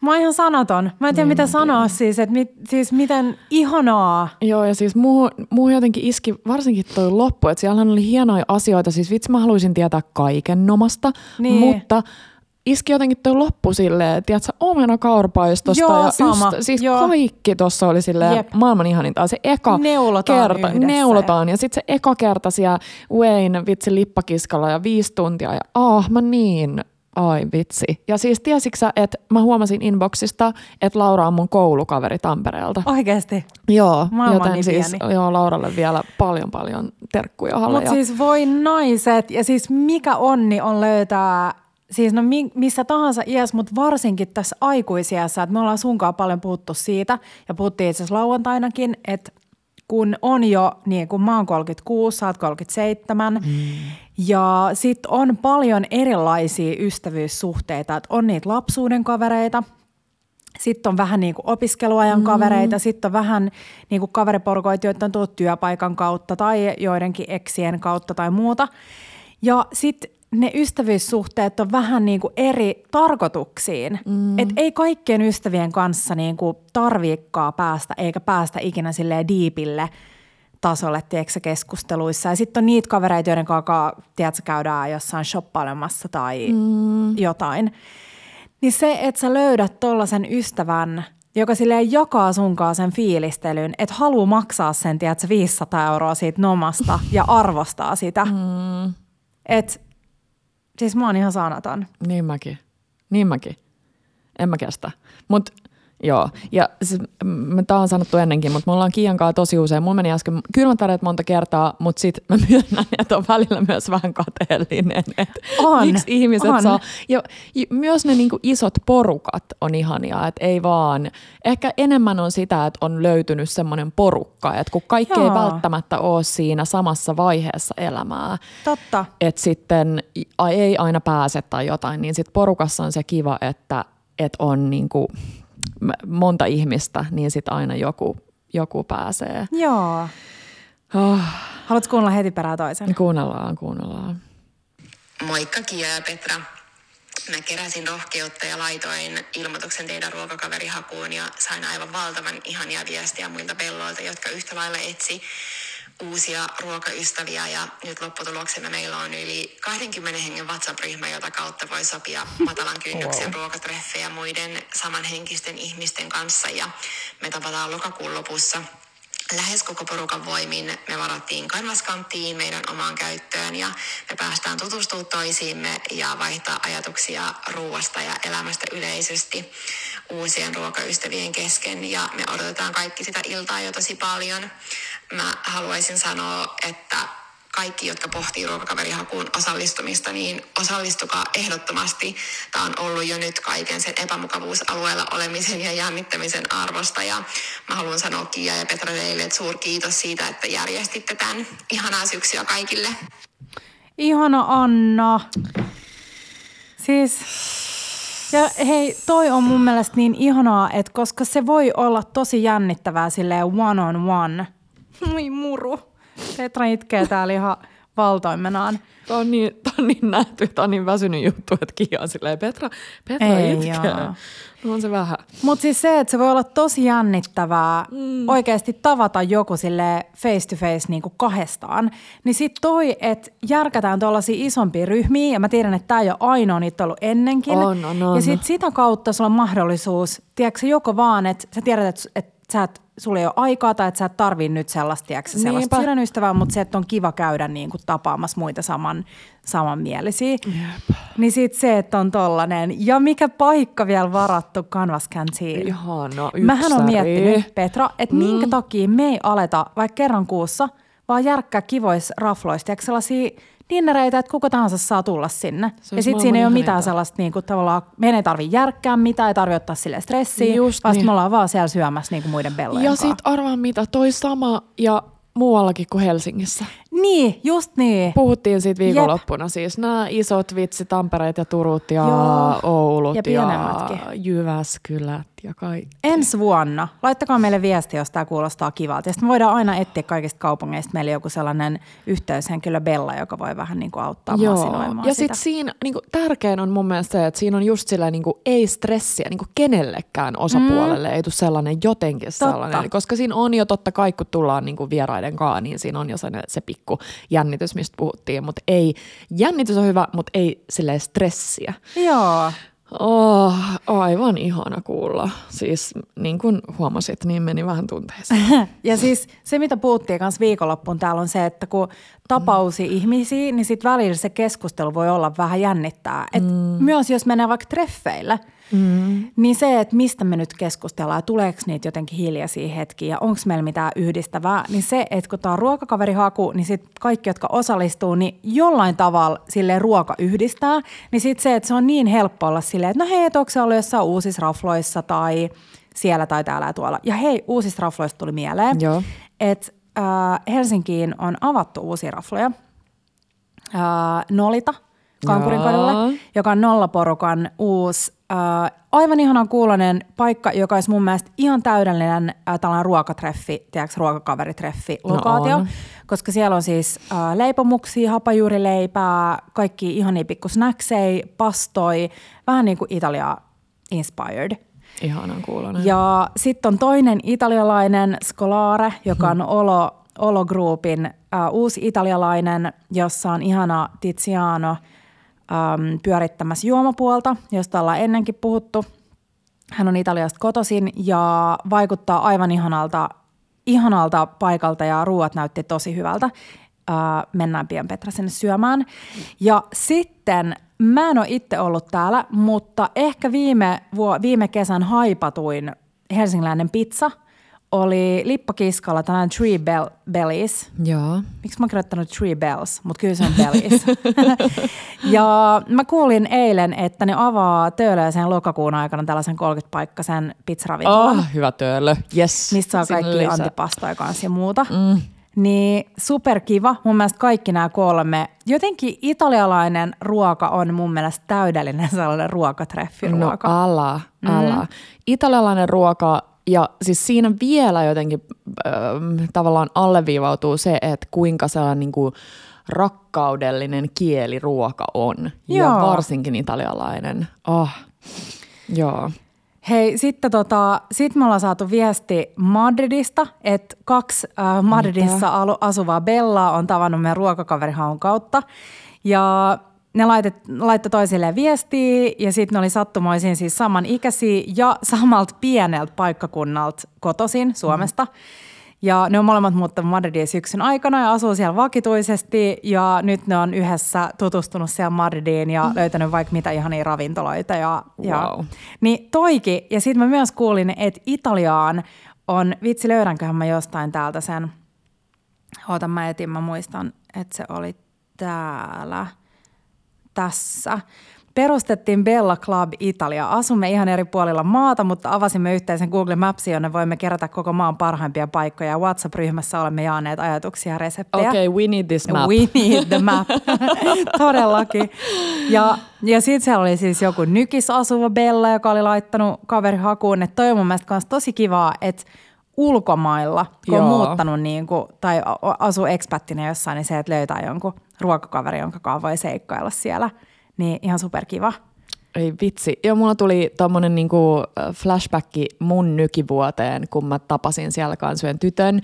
Mä oon ihan sanaton. Mä en tiedä, niin, mitä sanoa siis, että mit, siis miten ihanaa. Joo, ja siis muu, muu jotenkin iski varsinkin toi loppu, että siellä oli hienoja asioita. Siis vitsi, mä haluaisin tietää kaiken nomasta, niin. mutta iski jotenkin toi loppu silleen, tiedätkö, omena kaurpaistosta Joo, ja sama. Ystä, siis Joo. kaikki tuossa oli silleen Jep. maailman ihaninta. Se eka neulotaan kerta, yhdessä. neulotaan ja sitten se eka kerta siellä Wayne vitsi lippakiskalla ja viisi tuntia ja ah, mä niin Ai vitsi. Ja siis tiesitkö että mä huomasin inboxista, että Laura on mun koulukaveri Tampereelta. Oikeasti? Joo, Maailman joten niin siis joo, Lauralle vielä paljon paljon terkkuja. Mutta siis voi naiset, ja siis mikä onni on löytää siis no missä tahansa iässä, mutta varsinkin tässä aikuisiässä, että me ollaan sunkaan paljon puhuttu siitä, ja puhuttiin itse asiassa lauantainakin, että kun on jo, niin kun mä oon 36, sä oot 37, mm. ja sitten on paljon erilaisia ystävyyssuhteita, että on niitä lapsuuden kavereita, sitten on vähän niin kuin opiskeluajan mm. kavereita, sitten on vähän niin kuin kaveriporukoita, joita on tullut työpaikan kautta tai joidenkin eksien kautta tai muuta. Ja sitten ne ystävyyssuhteet on vähän niin kuin eri tarkoituksiin. Mm. Et ei kaikkien ystävien kanssa niin kuin tarviikkaa päästä, eikä päästä ikinä silleen diipille tasolle, tiedätkö, keskusteluissa. Ja sitten on niitä kavereita, joiden kanssa, tiedätkö, käydään jossain shoppailemassa tai mm. jotain. Niin se, että sä löydät tollaisen ystävän, joka silleen jakaa sunkaan sen fiilistelyn, että haluaa maksaa sen, tiedätkö, 500 euroa siitä nomasta ja arvostaa sitä. Mm. Että siis mä oon ihan sanaton. Niin mäkin. Niin mäkin. En mä kestä. Mutta Joo, ja siis, tämä on sanottu ennenkin, mutta me ollaan Kiian kanssa tosi usein. Mulla meni äsken kylmät väreet monta kertaa, mutta sitten mä myönnän, että on välillä myös vähän kateellinen. Että on, miksi ihmiset on. saa. Ja, myös ne niinku isot porukat on ihania, että ei vaan. Ehkä enemmän on sitä, että on löytynyt semmoinen porukka, että kun kaikki Joo. ei välttämättä ole siinä samassa vaiheessa elämää. Totta. Että sitten ei aina pääse tai jotain, niin sitten porukassa on se kiva, että, että on niinku monta ihmistä, niin sitten aina joku, joku pääsee. Joo. Oh, Haluatko kuunnella heti perää toisen? kuunnellaan, kuunnellaan. Moikka Kia ja Petra. Mä keräsin rohkeutta ja laitoin ilmoituksen teidän ruokakaverihakuun ja sain aivan valtavan ihania viestiä muilta pelloilta, jotka yhtä lailla etsi uusia ruokaystäviä ja nyt lopputuloksena meillä on yli 20 hengen WhatsApp-ryhmä, jota kautta voi sopia matalan kynnyksen ruokatreffejä muiden samanhenkisten ihmisten kanssa. Ja me tapataan lokakuun lopussa lähes koko porukan voimin. Me varattiin kanvaskanttiin meidän omaan käyttöön ja me päästään tutustumaan toisiimme ja vaihtaa ajatuksia ruuasta ja elämästä yleisesti uusien ruokaystävien kesken. Ja me odotetaan kaikki sitä iltaa jo tosi paljon. Mä haluaisin sanoa, että kaikki, jotka pohtii ruokakaverihakuun osallistumista, niin osallistukaa ehdottomasti. Tämä on ollut jo nyt kaiken sen epämukavuusalueella olemisen ja jännittämisen arvosta. Ja mä haluan sanoa Kiia ja Petra teille, että suur kiitos siitä, että järjestitte tämän. Ihanaa syksyä kaikille. Ihana Anna. Siis, ja hei, toi on mun mielestä niin ihanaa, että koska se voi olla tosi jännittävää silleen one on one. Moi muru. Petra itkee täällä ihan valtoimenaan. Tämä on niin, tää on niin nähty, tämä on niin väsynyt juttu, että Kiia on silleen, Petra, Petra Ei itkee. oo. No on se vähän. Mutta siis se, että se voi olla tosi jännittävää mm. oikeasti tavata joku sille face to face niin kuin kahdestaan, niin sitten toi, että järkätään tuollaisia isompia ryhmiä, ja mä tiedän, että tämä ei ole ainoa niitä ollut ennenkin. On, on, on. Ja sitten sitä kautta sulla on mahdollisuus, tiedätkö, joko vaan, että sä tiedät, että sä et, sulla ei ole aikaa tai että sä et tarvii nyt sellaista, tiedätkö, sellaista sydänystävää, mutta se, että on kiva käydä niin kuin tapaamassa muita saman, samanmielisiä. Jep. Niin sitten se, että on tollanen. Ja mikä paikka vielä varattu Canvas Canteen. Ihana, Mähän on miettinyt, Petra, että mm. minkä takia me ei aleta vaikka kerran kuussa, vaan järkkää kivois rafloista, ja sellaisia dinnereitä, että kuka tahansa saa tulla sinne. Se ja sitten siinä ei ole mitään sellaista, niin kuin, tavallaan, meidän ei tarvitse järkkää mitään, ei tarvitse ottaa sille stressiä, Just vaan niin. me ollaan vaan siellä syömässä niin kuin muiden bellojen Ja kanssa. sit arvaa mitä, toi sama ja muuallakin kuin Helsingissä. Niin, just niin. Puhuttiin siitä viikonloppuna siis nämä isot vitsi, Tampereet ja Turut ja Joo. Oulut Ja ja. Jyväskylät ja kaikki. Ensi vuonna, laittakaa meille viesti, jos tämä kuulostaa kivalta. Ja sitten me voidaan aina etsiä kaikista kaupungeista meille joku sellainen yhteyshenkilö Bella, joka voi vähän niin kuin auttaa masinoimaan Ja sitten siinä niin kuin, tärkein on mun mielestä se, että siinä on just sillä niin kuin, ei stressiä niin kuin kenellekään osapuolelle, mm. ei tule sellainen jotenkin Totta. sellainen. Koska siinä on jo totta kai, kun tullaan niin kuin vieraiden kanssa, niin siinä on jo se, se pikku jännitys, mistä puhuttiin. Mutta ei, jännitys on hyvä, mutta ei silleen stressiä. Joo, Oh, aivan ihana kuulla. Siis niin kuin huomasit, niin meni vähän tunteisiin. ja siis se, mitä puhuttiin kanssa viikonloppuun täällä on se, että kun tapausi mm. ihmisiä, niin sitten välillä se keskustelu voi olla vähän jännittää. Et mm. Myös jos menee vaikka treffeille, mm. niin se, että mistä me nyt keskustellaan, tuleeko niitä jotenkin hiljaisia hetkiä ja onko meillä mitään yhdistävää, niin se, että kun tämä on ruokakaverihaku, niin sitten kaikki, jotka osallistuu, niin jollain tavalla sille ruoka yhdistää, niin sitten se, että se on niin helppo olla silleen, että no hei, et onko se ollut jossain uusissa rafloissa tai siellä tai täällä ja tuolla. Ja hei, uusista rafloista tuli mieleen, Joo. että äh, Helsinkiin on avattu uusia rafloja. Äh, Nolita Kankurin kadulle, joka on nollaporukan uusi Äh, aivan ihanan kuulonen paikka, joka olisi mun mielestä ihan täydellinen äh, tällainen ruokatreffi, tiedätkö, ruokakaveritreffi lokaatio, No on. koska siellä on siis äh, leipomuksia, hapajuurileipää, kaikki ihania pikku snacksei, pastoi, vähän niin kuin Italia inspired. Ihanan kuulonen. Ja sitten on toinen italialainen Scolare, joka on Olo, Olo Groupin äh, uusi italialainen, jossa on ihana Tiziano ähm, pyörittämässä juomapuolta, josta ollaan ennenkin puhuttu. Hän on Italiasta kotoisin ja vaikuttaa aivan ihanalta, ihanalta paikalta ja ruuat näytti tosi hyvältä. Äh, mennään pian Petra sinne syömään. Ja sitten mä en ole itse ollut täällä, mutta ehkä viime, vuo, viime kesän haipatuin helsingiläinen pizza oli Lippakiskalla tällainen Tree Bell, Bellies. Joo. Miksi mä oon kirjoittanut Tree Bells, mutta kyllä se on Bellies. ja mä kuulin eilen, että ne avaa Töölöisen lokakuun aikana tällaisen 30-paikkaisen pizzaravintolan. Oh, hyvä töölö. Yes. Mistä saa kaikki lisää. antipastoja kanssa ja muuta. Mm. Niin superkiva. Mun mielestä kaikki nämä kolme. Jotenkin italialainen ruoka on mun mielestä täydellinen sellainen ruokatreffiruoka. No ala, ala. Mm. Italialainen ruoka ja siis siinä vielä jotenkin äh, tavallaan alleviivautuu se, että kuinka sellainen niin kuin rakkaudellinen kieli ruoka on. Ja Joo. varsinkin italialainen. Oh. Joo. Hei, sitten tota, sit me ollaan saatu viesti Madridista, että kaksi äh, Madridissa alu, asuvaa Bellaa on tavannut meidän ruokakaverihaun kautta. Ja ne laitet, laittoi toisilleen viestiä ja sitten ne oli sattumoisin siis samanikäisiä ja samalta pieneltä paikkakunnalta kotoisin Suomesta. Mm. Ja ne on molemmat muuttanut Madridiin syksyn aikana ja asuu siellä vakituisesti ja nyt ne on yhdessä tutustunut siellä Madridiin ja löytänyt vaikka mitä ihania ravintoloita. Ja, ja, Wow. niin toikin. Ja sitten mä myös kuulin, että Italiaan on, vitsi löydänköhän mä jostain täältä sen, oota mä etin, mä muistan, että se oli täällä, tässä. Perustettiin Bella Club Italia. Asumme ihan eri puolilla maata, mutta avasimme yhteisen Google Mapsin, jonne voimme kerätä koko maan parhaimpia paikkoja. WhatsApp-ryhmässä olemme jaaneet ajatuksia ja reseptejä. Okei, okay, we need this map. We need the map. Todellakin. Ja, ja sitten siellä oli siis joku nykis asuva Bella, joka oli laittanut kaverihakuun. Että toi on mun mielestä tosi kivaa, että ulkomailla, kun on Joo. muuttanut niin kuin, tai asuu expattina jossain, niin se, että löytää jonkun ruokakaveri, jonka kanssa voi seikkailla siellä, niin ihan superkiva. Ei vitsi. Joo, mulla tuli tommonen niinku flashbacki mun nykivuoteen, kun mä tapasin siellä kanssa yhden tytön.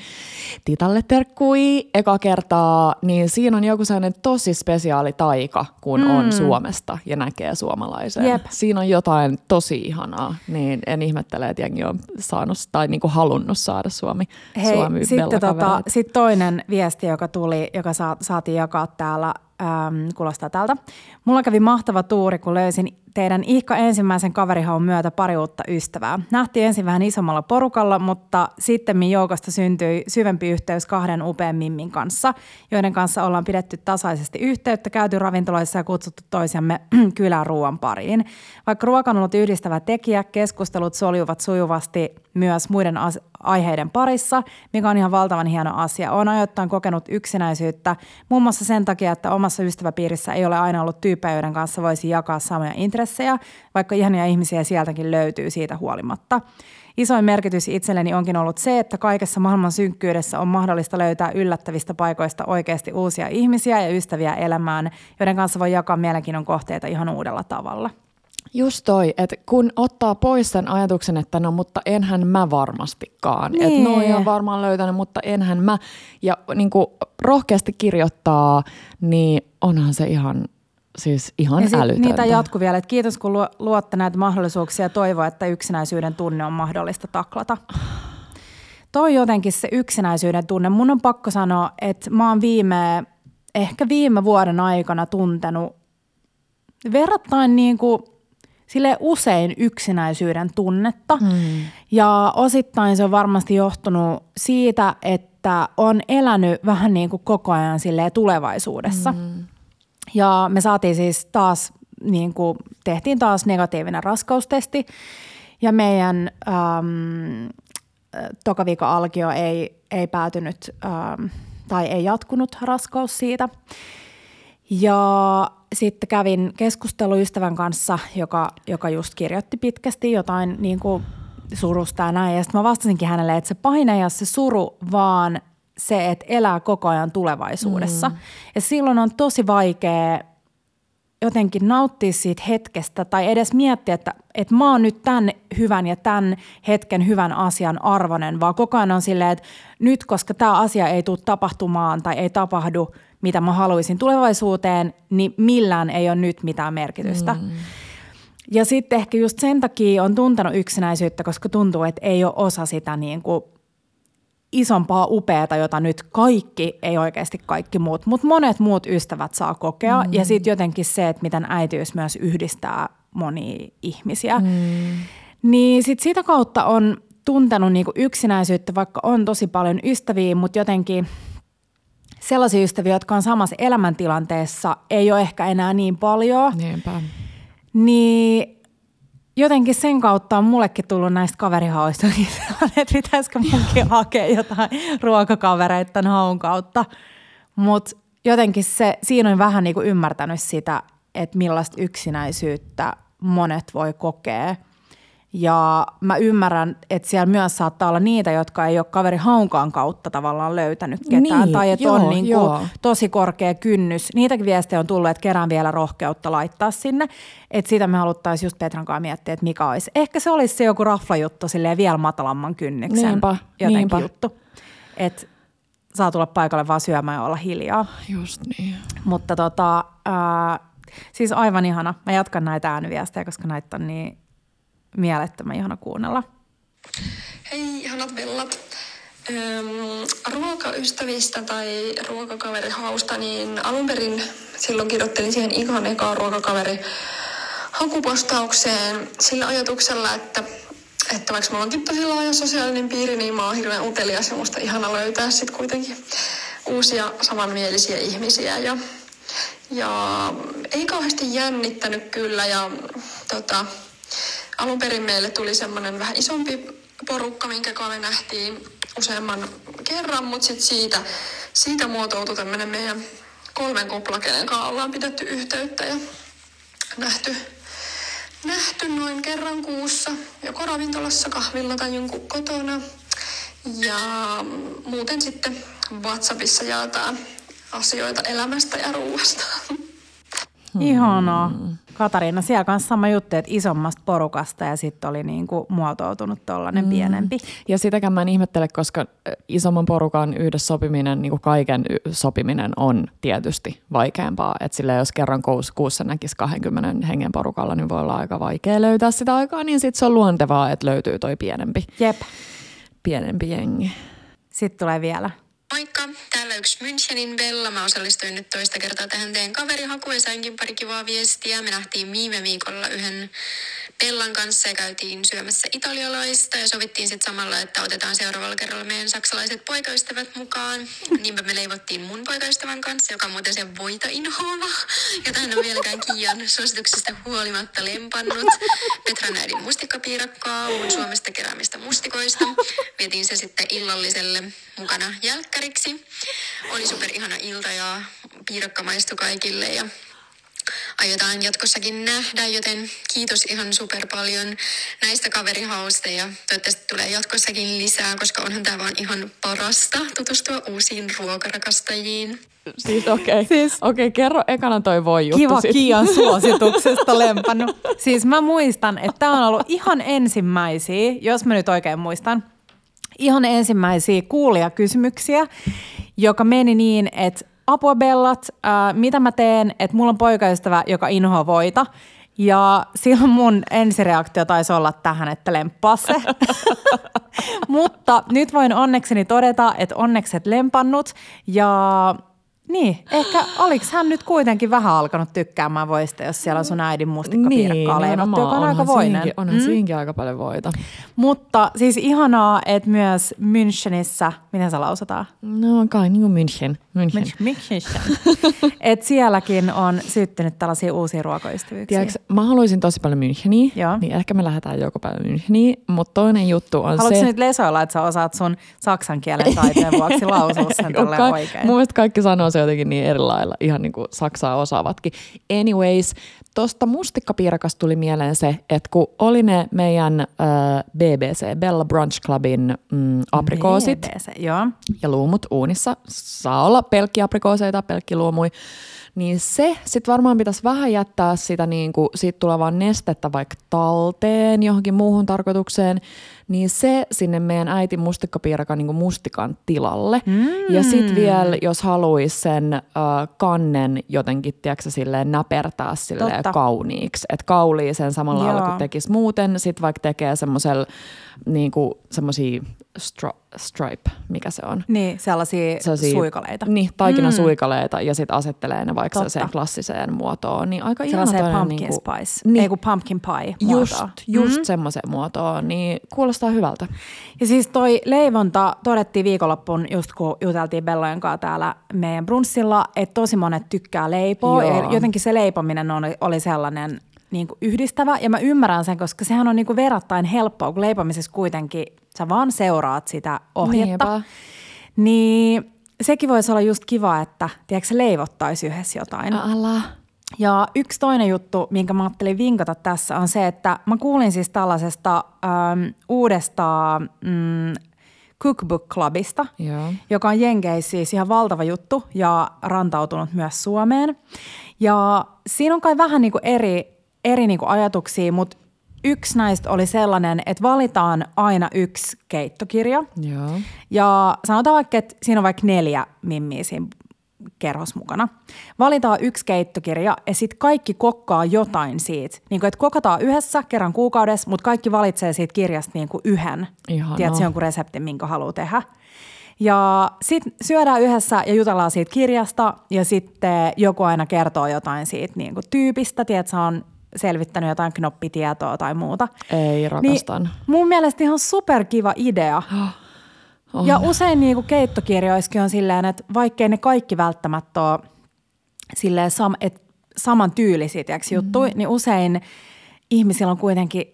Titalle terkkui eka kertaa, niin siinä on joku sellainen tosi spesiaali taika, kun mm. on Suomesta ja näkee suomalaisen. Jep. Siinä on jotain tosi ihanaa, niin en ihmettele, että jengi on saanut tai niinku halunnut saada Suomi, Hei, Suomi sitten tota, sit toinen viesti, joka tuli, joka saa, saatiin jakaa täällä, äm, kuulostaa tältä. Mulla kävi mahtava tuuri, kun löysin teidän ihka ensimmäisen kaverihaun myötä pari uutta ystävää. Nähtiin ensin vähän isommalla porukalla, mutta sitten joukosta syntyi syvempi yhteys kahden upean mimmin kanssa, joiden kanssa ollaan pidetty tasaisesti yhteyttä, käyty ravintoloissa ja kutsuttu toisiamme kylän ruoan pariin. Vaikka ruoka on ollut yhdistävä tekijä, keskustelut soljuvat sujuvasti myös muiden as- aiheiden parissa, mikä on ihan valtavan hieno asia. Olen ajoittain kokenut yksinäisyyttä muun muassa sen takia, että omassa ystäväpiirissä ei ole aina ollut tyyppejä, joiden kanssa voisi jakaa samoja intressejä, vaikka ihania ihmisiä sieltäkin löytyy siitä huolimatta. Isoin merkitys itselleni onkin ollut se, että kaikessa maailman synkkyydessä on mahdollista löytää yllättävistä paikoista oikeasti uusia ihmisiä ja ystäviä elämään, joiden kanssa voi jakaa mielenkiinnon kohteita ihan uudella tavalla. Just toi, että kun ottaa pois sen ajatuksen, että no mutta enhän mä varmastikaan. Niin. Että noi on varmaan löytänyt, mutta enhän mä. Ja niin kuin rohkeasti kirjoittaa, niin onhan se ihan, siis ihan Ja älytöntä. niitä jatkuu vielä, että kiitos kun luo- luotte näitä mahdollisuuksia ja toivoa, että yksinäisyyden tunne on mahdollista taklata. Toi jotenkin se yksinäisyyden tunne. Mun on pakko sanoa, että mä oon viime, ehkä viime vuoden aikana tuntenut verrattain niin kuin sille usein yksinäisyyden tunnetta. Mm. Ja osittain se on varmasti johtunut siitä, että on elänyt vähän niin kuin koko ajan silleen tulevaisuudessa. Mm. Ja me saatiin siis taas, niin kuin, tehtiin taas negatiivinen raskaustesti ja meidän äm, toka viikon alkio ei, ei päätynyt äm, tai ei jatkunut raskaus siitä. Ja sitten kävin keskusteluystävän kanssa, joka, joka just kirjoitti pitkästi jotain niin kuin surusta ja näin. Ja sitten mä vastasinkin hänelle, että se pahin ei ole se suru, vaan se, että elää koko ajan tulevaisuudessa. Mm. Ja silloin on tosi vaikea jotenkin nauttia siitä hetkestä tai edes miettiä, että, että mä oon nyt tämän hyvän ja tämän hetken hyvän asian arvoinen, vaan koko ajan on silleen, että nyt koska tämä asia ei tule tapahtumaan tai ei tapahdu, mitä mä haluaisin tulevaisuuteen, niin millään ei ole nyt mitään merkitystä. Mm. Ja sitten ehkä just sen takia on tuntenut yksinäisyyttä, koska tuntuu, että ei ole osa sitä niin kuin isompaa upeata, jota nyt kaikki, ei oikeasti kaikki muut, mutta monet muut ystävät saa kokea. Mm. Ja sitten jotenkin se, että miten äitiys myös yhdistää monia ihmisiä. Mm. Niin sitten sitä kautta on tuntenut niinku yksinäisyyttä, vaikka on tosi paljon ystäviä, mutta jotenkin sellaisia ystäviä, jotka on samassa elämäntilanteessa, ei ole ehkä enää niin paljon. Niinpä. Niin jotenkin sen kautta on mullekin tullut näistä sellainen, että pitäisikö munkin hakea jotain ruokakavereita tämän haun kautta. Mutta jotenkin se, siinä on vähän niin kuin ymmärtänyt sitä, että millaista yksinäisyyttä monet voi kokea – ja mä ymmärrän, että siellä myös saattaa olla niitä, jotka ei ole kaveri haunkaan kautta tavallaan löytänyt ketään. Niin, tai että joo, on niin kuin tosi korkea kynnys. Niitäkin viestejä on tullut, että kerään vielä rohkeutta laittaa sinne. Että sitä me haluttaisiin just Petran kanssa miettiä, että mikä olisi. Ehkä se olisi se joku raflajuttu silleen vielä matalamman kynnyksen Niinpä, jotenkin niinpä. juttu. Että saa tulla paikalle vaan syömään ja olla hiljaa. Just niin. Mutta tota, ää, siis aivan ihana. Mä jatkan näitä ääniviestejä, koska näitä on niin mielettömän ihana kuunnella. Hei, ihanat vellat. Öm, ruokaystävistä tai ruokakaverihausta, niin alun perin silloin kirjoittelin siihen ihan ekaan ruokakaveri hakupostaukseen sillä ajatuksella, että, että vaikka mulla onkin tosi laaja sosiaalinen piiri, niin mä oon hirveän utelias ja musta ihana löytää sit kuitenkin uusia samanmielisiä ihmisiä. Ja, ja ei kauheasti jännittänyt kyllä ja tota, alun perin meille tuli semmoinen vähän isompi porukka, minkä kanssa me nähtiin useamman kerran, mutta sitten siitä, siitä muotoutui tämmöinen meidän kolmen kupla, kenen kanssa ollaan pidetty yhteyttä ja nähty, nähty noin kerran kuussa, joko ravintolassa, kahvilla tai jonkun kotona. Ja muuten sitten WhatsAppissa jaetaan asioita elämästä ja ruoasta. Ihanaa. Katariina, siellä kanssa sama juttu, että isommasta porukasta ja sitten oli niinku muotoutunut tollainen mm. pienempi. Ja sitäkään mä en ihmettele, koska isomman porukan yhdessä sopiminen, niin kuin kaiken sopiminen on tietysti vaikeampaa. Että sillä jos kerran kuussa, kuussa näkisi 20 hengen porukalla, niin voi olla aika vaikea löytää sitä aikaa, niin sitten se on luontevaa, että löytyy toi pienempi, Jep. pienempi jengi. Sitten tulee vielä. Moikka, täällä yksi Münchenin Bella. Mä osallistuin nyt toista kertaa tähän teidän kaverihakuun ja sainkin pari kivaa viestiä. Me nähtiin viime viikolla yhden Bellan kanssa ja käytiin syömässä italialaista ja sovittiin sitten samalla, että otetaan seuraavalla kerralla meidän saksalaiset poikaystävät mukaan. Niinpä me leivottiin mun poikaystävän kanssa, joka on muuten se voita inhoava, jota hän on vieläkään Kiian suosituksista huolimatta lempannut. Petran äidin mustikkapiirakkaa, mun Suomesta keräämistä mustikoista. Vietiin se sitten illalliselle mukana jälkkäriksi. Oli super ihana ilta ja piirakka maistui kaikille ja aiotaan jatkossakin nähdä, joten kiitos ihan super paljon näistä kaverihausta ja toivottavasti tulee jatkossakin lisää, koska onhan tämä vaan ihan parasta tutustua uusiin ruokarakastajiin. Siis okei, okay. Siis- okay, kerro ekana toi voi juttu. Kiva sit. Kiian suosituksesta lempannut. Siis mä muistan, että tämä on ollut ihan ensimmäisiä, jos mä nyt oikein muistan, ihan ensimmäisiä kuulijakysymyksiä, joka meni niin, että apua bellat, ää, mitä mä teen, että mulla on poikaystävä, joka inhoaa voita. Ja silloin mun ensireaktio taisi olla tähän, että lemppaa se. Mutta nyt voin onnekseni todeta, että onneksi et lempannut. Ja niin, ehkä oliks hän nyt kuitenkin vähän alkanut tykkäämään voista, jos siellä on sun äidin mustikkapiirakkaa niin, leivottu, joka on aika voinen. Siinkin, onhan mm. siinkin aika paljon voita. Mutta siis ihanaa, että myös Münchenissä, miten se lausutaan? No kai niin kuin München. München. München. Et sielläkin on syttynyt tällaisia uusia ruokaystävyyksiä. Tiedätkö, mä haluaisin tosi paljon Müncheniä, Joo. niin ehkä me lähdetään joko päivä Müncheniin, mutta toinen juttu on Haluatko se... nyt lesoilla, että sä osaat sun saksan kielen taiteen vuoksi lausua sen tälleen ka- oikein? Mun mielestä kaikki sanoo se jotenkin niin eri lailla, ihan niin kuin saksaa osaavatkin. Anyways, tuosta mustikkapiirakas tuli mieleen se, että kun oli ne meidän äh, BBC, Bella Brunch Clubin mm, aprikoosit, BBC, joo. ja luumut uunissa. Saa olla pelkkiä aprikooseita, pelkki luomui. Niin se sitten varmaan pitäisi vähän jättää sitä niin kuin, siitä tulevaa nestettä vaikka talteen johonkin muuhun tarkoitukseen, niin se sinne meidän äiti mustikkapiirakan niin kuin mustikan tilalle. Mm. Ja sitten vielä, jos haluaisi sen äh, kannen jotenkin, tiedätkö, silleen näpertää silleen Totta. kauniiksi. Että kaulii sen samalla lailla Joo. kuin tekisi muuten. Sitten vaikka tekee semmoisella niin kuin semmoisia stri- stripe, mikä se on? Niin, sellaisia, Sellaisia- suikaleita. Niin, taikinasuikaleita ja sitten asettelee ne vaikka Totta. klassiseen muotoon. Niin aika ihana toinen pumpkin niinku- spice, Niin, ei kun pumpkin pie just, muotoa. just mm. semmoiseen muotoon, niin kuulostaa hyvältä. Ja siis toi leivonta todettiin viikonloppuun, just kun juteltiin Bellojen kanssa täällä meidän brunssilla, että tosi monet tykkää leipoa. Joo. Ja jotenkin se leipominen oli, oli sellainen niin kuin yhdistävä. Ja mä ymmärrän sen, koska sehän on niin kuin verrattain helppoa, kun leipomisessa kuitenkin sä vaan seuraat sitä ohjetta. Niinpä. Niin sekin voisi olla just kiva, että tiedätkö, se leivottaisi yhdessä jotain. Älä. Ja yksi toinen juttu, minkä mä ajattelin vinkata tässä, on se, että mä kuulin siis tällaisesta äm, uudesta mm, Cookbook Clubista, Joo. joka on Jenkeissä siis ihan valtava juttu ja rantautunut myös Suomeen. Ja siinä on kai vähän niin kuin eri, eri niin kuin ajatuksia, mutta yksi näistä oli sellainen, että valitaan aina yksi keittokirja. Joo. Ja sanotaan vaikka, että siinä on vaikka neljä mimmiä siinä kerhos mukana. Valitaan yksi keittokirja ja sitten kaikki kokkaa jotain siitä. Niin kuin, että kokataan yhdessä kerran kuukaudessa, mutta kaikki valitsee siitä kirjasta niin kuin yhden. Ihanaa. Tiedätkö, jonkun reseptin, minkä haluaa tehdä. Ja sitten syödään yhdessä ja jutellaan siitä kirjasta ja sitten joku aina kertoo jotain siitä niin kuin tyypistä. Tiedätkö, on selvittänyt jotain knoppitietoa tai muuta. Ei, rakastan. Niin mun mielestä ihan superkiva idea. On. Ja usein niin kuin keittokirjoissakin on silleen, että vaikkei ne kaikki välttämättä ole silleen sam, et saman tyylisiä tiiäks, Mm. juttuja, niin usein ihmisillä on kuitenkin,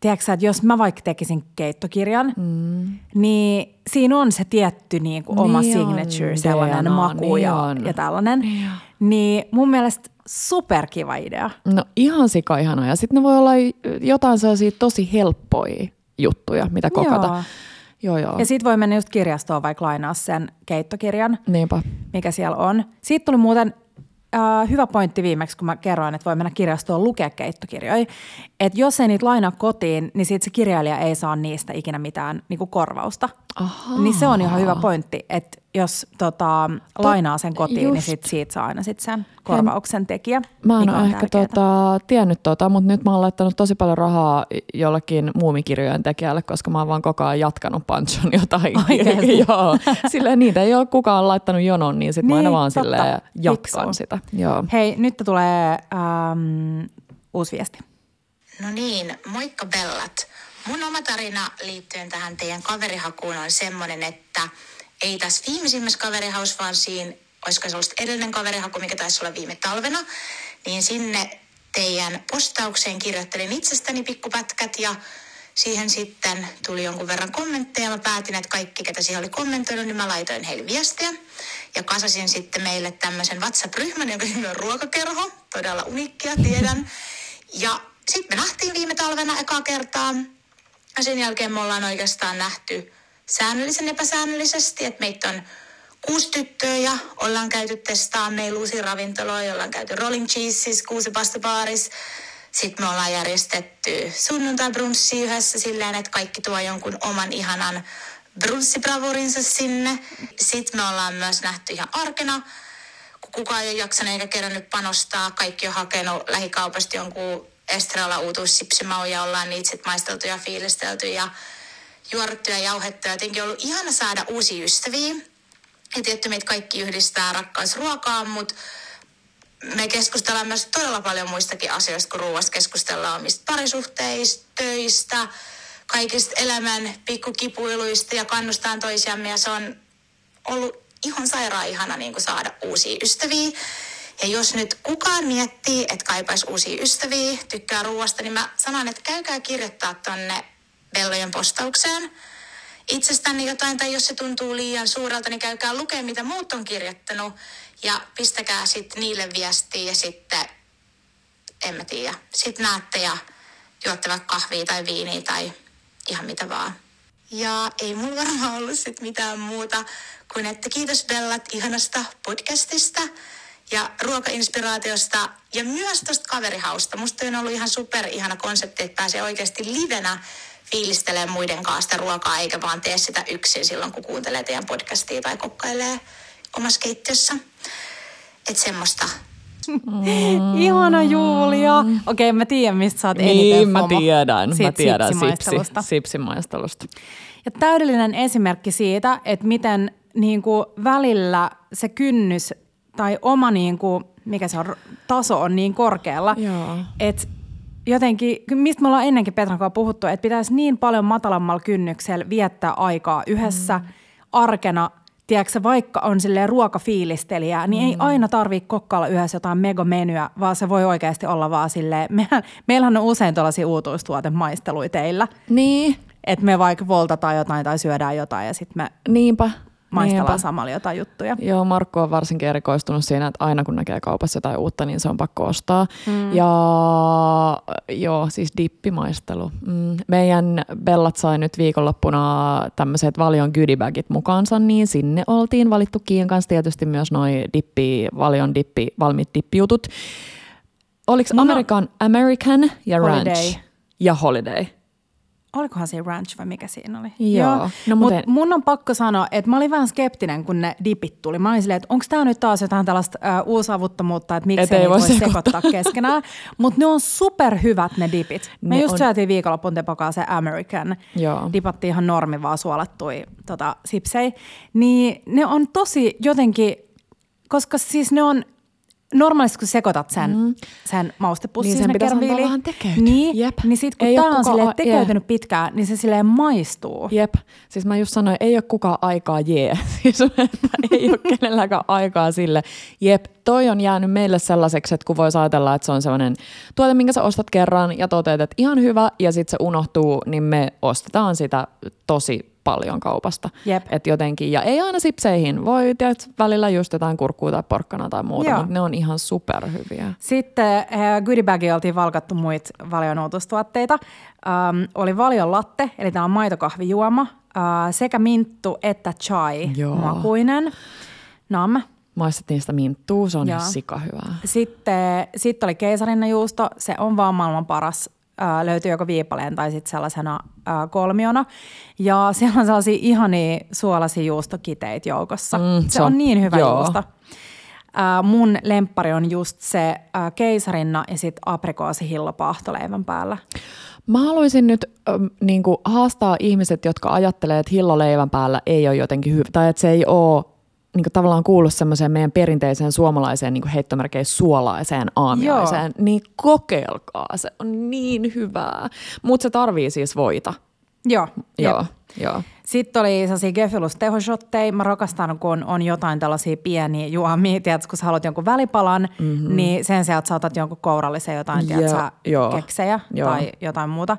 tiedätkö että jos mä vaikka tekisin keittokirjan, mm. niin siinä on se tietty niin kuin oma Niin on, signature, sellainen DNA, maku niin ja, on. ja tällainen. Niin mun mielestä superkiva idea. No ihan sika ihana. Ja sitten ne voi olla jotain sellaisia tosi helppoja juttuja, mitä kokata. Joo. Joo, joo. Ja sit voi mennä just kirjastoon vaikka lainaa sen keittokirjan. Niinpä. mikä siellä on. Siitä tuli muuten äh, hyvä pointti viimeksi, kun mä kerroin, että voi mennä kirjastoon lukea keittokirjoja. Että jos ei niitä lainaa kotiin, niin siitä se kirjailija ei saa niistä ikinä mitään niin kuin korvausta. Ahaa. Niin se on ihan hyvä pointti, että jos tota, lainaa sen kotiin, niin just. sit siitä saa aina sit sen korvauksen tekijä. Mä en mikä ole on ehkä tota, tiennyt tota, mutta nyt mä oon laittanut tosi paljon rahaa jollekin muumikirjojen tekijälle, koska mä oon vaan koko ajan jatkanut Panchon jotain. Oikeesti? Joo. Silleen niitä ei ole kukaan laittanut jonon, niin sit mä aina Niin, vaan totta. silleen jatkan Fiksua. sitä. Joo. Hei, nyt tulee ähm, uusi viesti. No niin, moikka Bellat. Mun oma tarina liittyen tähän teidän kaverihakuun on semmoinen, että ei tässä viimeisimmässä kaverihaus, vaan siinä, olisiko se ollut edellinen kaverihaku, mikä taisi olla viime talvena, niin sinne teidän postaukseen kirjoittelin itsestäni pikkupätkät ja siihen sitten tuli jonkun verran kommentteja. Mä päätin, että kaikki, ketä siihen oli kommentoinut, niin mä laitoin heille viestiä. Ja kasasin sitten meille tämmöisen WhatsApp-ryhmän, jonka nimi on Ruokakerho. Todella uniikkia, tiedän. Ja sitten me nähtiin viime talvena ekaa kertaa. Sen jälkeen me ollaan oikeastaan nähty säännöllisen epäsäännöllisesti, että meitä on kuusi tyttöä ja ollaan käyty testaa meillä uusia ravintoloja, ollaan käyty Rolling Cheeses, kuusi pastapaaris. Sitten me ollaan järjestetty sunnuntai-brunssi yhdessä silleen, että kaikki tuo jonkun oman ihanan brunssibravurinsa sinne. Sitten me ollaan myös nähty ihan arkena, kun kukaan ei ole jaksanut eikä kerännyt panostaa. Kaikki on hakenut lähikaupasta jonkun Estrella uutuussipsimau ja ollaan niitä maisteltu ja fiilistelty ja juoruttu ja jauhettu. Ja jotenkin ollut ihana saada uusia ystäviä. Ja tietty meitä kaikki yhdistää rakkaus ruokaan, mutta me keskustellaan myös todella paljon muistakin asioista, kun ruoasta keskustellaan omista parisuhteista, töistä, kaikista elämän pikkukipuiluista ja kannustaan toisiamme. Ja se on ollut ihan sairaan ihana niin kuin saada uusia ystäviä. Ja jos nyt kukaan miettii, että kaipaisi uusia ystäviä, tykkää ruoasta, niin mä sanon, että käykää kirjoittaa tonne Bellojen postaukseen itsestänne jotain, tai jos se tuntuu liian suurelta, niin käykää lukea, mitä muut on kirjoittanut, ja pistäkää sitten niille viestiä, ja sitten, en mä tiedä, sitten näette ja juotte vaikka kahvia tai viiniä tai ihan mitä vaan. Ja ei mulla varmaan ollut sit mitään muuta kuin, että kiitos Bellat ihanasta podcastista ja ruokainspiraatiosta ja myös tuosta kaverihausta. Musta on ollut ihan super ihana konsepti, että pääsee oikeasti livenä fiilistelee muiden kanssa sitä ruokaa, eikä vaan tee sitä yksin silloin, kun kuuntelee teidän podcastia tai kokkailee omassa keittiössä. Että semmoista. Mm. Ihana Julia. Okei, okay, mä tiedän, mistä sä oot eniten Niin, mä tiedän. Siitä Mä tiedän sipsi, sipsimaistelusta. sipsimaistelusta. Ja täydellinen esimerkki siitä, että miten niin kuin välillä se kynnys tai oma, niin kuin, mikä se on, taso on niin korkealla, Joo. että jotenkin, mistä me ollaan ennenkin Petran kanssa puhuttu, että pitäisi niin paljon matalammalla kynnyksellä viettää aikaa yhdessä mm. arkena, tiedätkö, vaikka on silleen ruokafiilistelijä, niin mm. ei aina tarvitse kokkailla yhdessä jotain megamenyä, vaan se voi oikeasti olla vaan silleen, mehän, meillähän on usein tuollaisia uutuustuotemaisteluja teillä, Niin, että me vaikka voltataan jotain tai syödään jotain ja sitten me niinpä. Maistellaan niinpä. samalla jotain juttuja. Joo, Markku on varsinkin erikoistunut siinä, että aina kun näkee kaupassa jotain uutta, niin se on pakko ostaa. Mm. Ja joo, siis dippimaistelu. Mm. Meidän Bellat sai nyt viikonloppuna tämmöiset Valion goodiebagit mukaansa, niin sinne oltiin valittu Kiian kanssa tietysti myös noi dippi, Valion dippi, valmiit dippijutut. Oliko on- American, American ja Holiday. Ranch? Ja Holiday. Olikohan se ranch vai mikä siinä oli? Joo. No, No, mut mun on pakko sanoa, että mä olin vähän skeptinen, kun ne dipit tuli. Mä olin silleen, että onko tämä nyt taas jotain tällaista äh, uusavuttomuutta, että Et miksei ei niitä voi voi sekoittaa. sekoittaa keskenään. Mutta ne on superhyvät ne dipit. Me Ne just on- syötiin viikonloppuun tepokaa se American. Joo. Dipattiin ihan normi vaan suolattui tota, sipsei. Niin ne on tosi jotenkin, koska siis ne on normaalisti kun sekoitat sen, mm. sen maustepussin Niin sen sinne tekeytyä. Niin, Jep. niin sit kun Ei tää on silleen tekeytynyt pitkään, niin se silleen maistuu. Jep, siis mä just sanoin, ei ole kukaan aikaa jee. Siis ei ole kenelläkään aikaa sille. Jep, toi on jäänyt meille sellaiseksi, että kun voisi ajatella, että se on sellainen tuote, minkä sä ostat kerran ja toteat, että ihan hyvä ja sitten se unohtuu, niin me ostetaan sitä tosi paljon kaupasta. Jep. Et jotenkin, ja ei aina sipseihin. Voi tiedät, välillä just jotain kurkkua tai porkkana tai muuta, Joo. mutta ne on ihan superhyviä. Sitten äh, goodiebagilla oltiin valkattu muita valion uutustuotteita. Ähm, oli valion latte, eli tämä on maitokahvijuoma, äh, sekä minttu että chai Joo. makuinen. Nam. Maistettiin sitä minttua, se on Joo. ihan sikahyvää. Sitten sit oli keisarinnanjuusto, se on vaan maailman paras. Löytyy joko viipaleen tai sitten sellaisena äh, kolmiona. Ja siellä on sellaisia ihania suolaisia juustokiteitä joukossa. Mm, se, se on niin hyvä joo. juusto. Äh, mun lemppari on just se äh, keisarinna ja sitten aprikoosihillo paahtoleivän päällä. Mä haluaisin nyt ähm, niin kuin haastaa ihmiset, jotka ajattelee, että hilloleivän päällä ei ole jotenkin hyvä, tai että se ei ole niin kuin tavallaan kuulu semmoiseen meidän perinteiseen suomalaiseen niin kuin heittomerkeissä suolaiseen aamiaiseen, niin kokeilkaa, se on niin hyvää. Mutta se tarvii siis voita. Joo, Joo, jep. joo. Sitten oli sellaisia Gefilus tehoshotteja. Mä rakastan, kun on jotain tällaisia pieniä juomia. Tiedätkö, kun sä haluat jonkun välipalan, mm-hmm. niin sen sijaan, että sä otat jonkun kourallisen jotain, tiedätkö, joo. keksejä Joo. tai jotain muuta.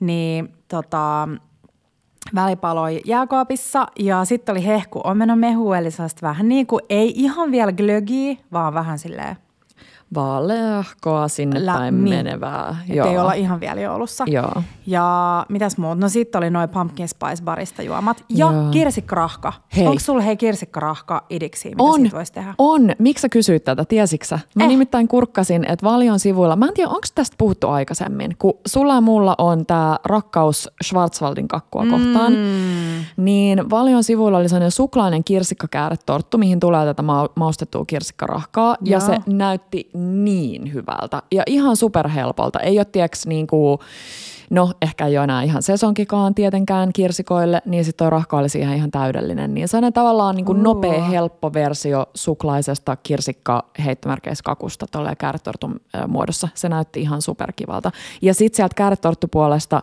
Niin tota, välipaloi jääkaapissa. Ja sitten oli hehku omenamehu, eli sellaista vähän niin kuin, ei ihan vielä glögiä, vaan vähän silleen, Vaaleahkoa sinne Lä- päin niin. menevää. että ei olla ihan vielä joulussa. Joo. Ja mitäs muut? No sitten oli noin pumpkin spice barista juomat. Ja Joo. kirsikkarahka. Hei. Onko sulla hei kirsikkarahka idiksi, mitä On, siitä voisi tehdä? on. Miksi sä kysyit tätä, tiesiksä? Mä Eh. nimittäin kurkkasin, että Valion sivuilla, mä en tiedä, onko tästä puhuttu aikaisemmin, kun sulla ja mulla on tämä rakkaus Schwarzwaldin kakkua kohtaan, niin Valion sivuilla oli sellainen suklainen kirsikkakääretorttu, mihin tulee tätä ma- maustettua kirsikkarahkaa, ja Joo. se näytti niin hyvältä ja ihan superhelpolta. Ei ole, tieks, niin kuin, no ehkä ei ole enää ihan sesonkikaan tietenkään kirsikoille, niin sitten toi rahka oli siihen ihan täydellinen. Niin sellainen tavallaan niin kuin nopea, helppo versio suklaisesta kirsikka heittomerkeissä kakusta tuolla kääretortun ö, muodossa. Se näytti ihan superkivalta. Ja sitten sieltä kääretorttupuolesta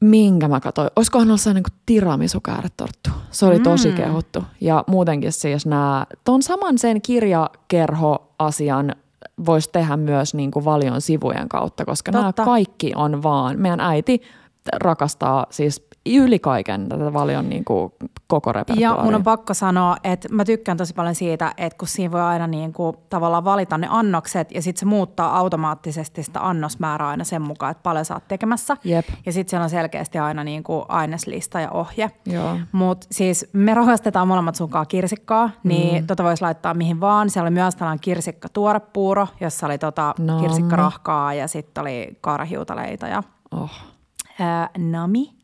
minkä mä katsoin. Olisikohan ollut sellainen kuin tiramisu kääretorttu. Se oli tosi Mm. kehuttu. Ja muutenkin siis nämä, ton saman sen kirjakerho-asian voisi tehdä myös niin kuin valion sivujen kautta, koska nämä Totta. kaikki on vaan, meidän äiti rakastaa siis yli kaiken tätä valion niin kuin koko Ja repertuaaria. mun on pakko sanoa, että mä tykkään tosi paljon siitä, että kun siinä voi aina niin kuin tavallaan valita ne annokset ja sitten se muuttaa automaattisesti sitä annosmäärää aina sen mukaan, että paljon sä oot tekemässä. Jep. Ja sitten siellä on selkeästi aina niin kuin aineslista ja ohje. Mutta siis me rahastetaan molemmat sunkaan kirsikkaa, niin mm. tota voisi laittaa mihin vaan. Siellä oli myös tällainen kirsikka tuorepuuro, jossa oli tota Nam. kirsikkarahkaa ja sitten oli kaarahiutaleita ja Oh. ää, nami.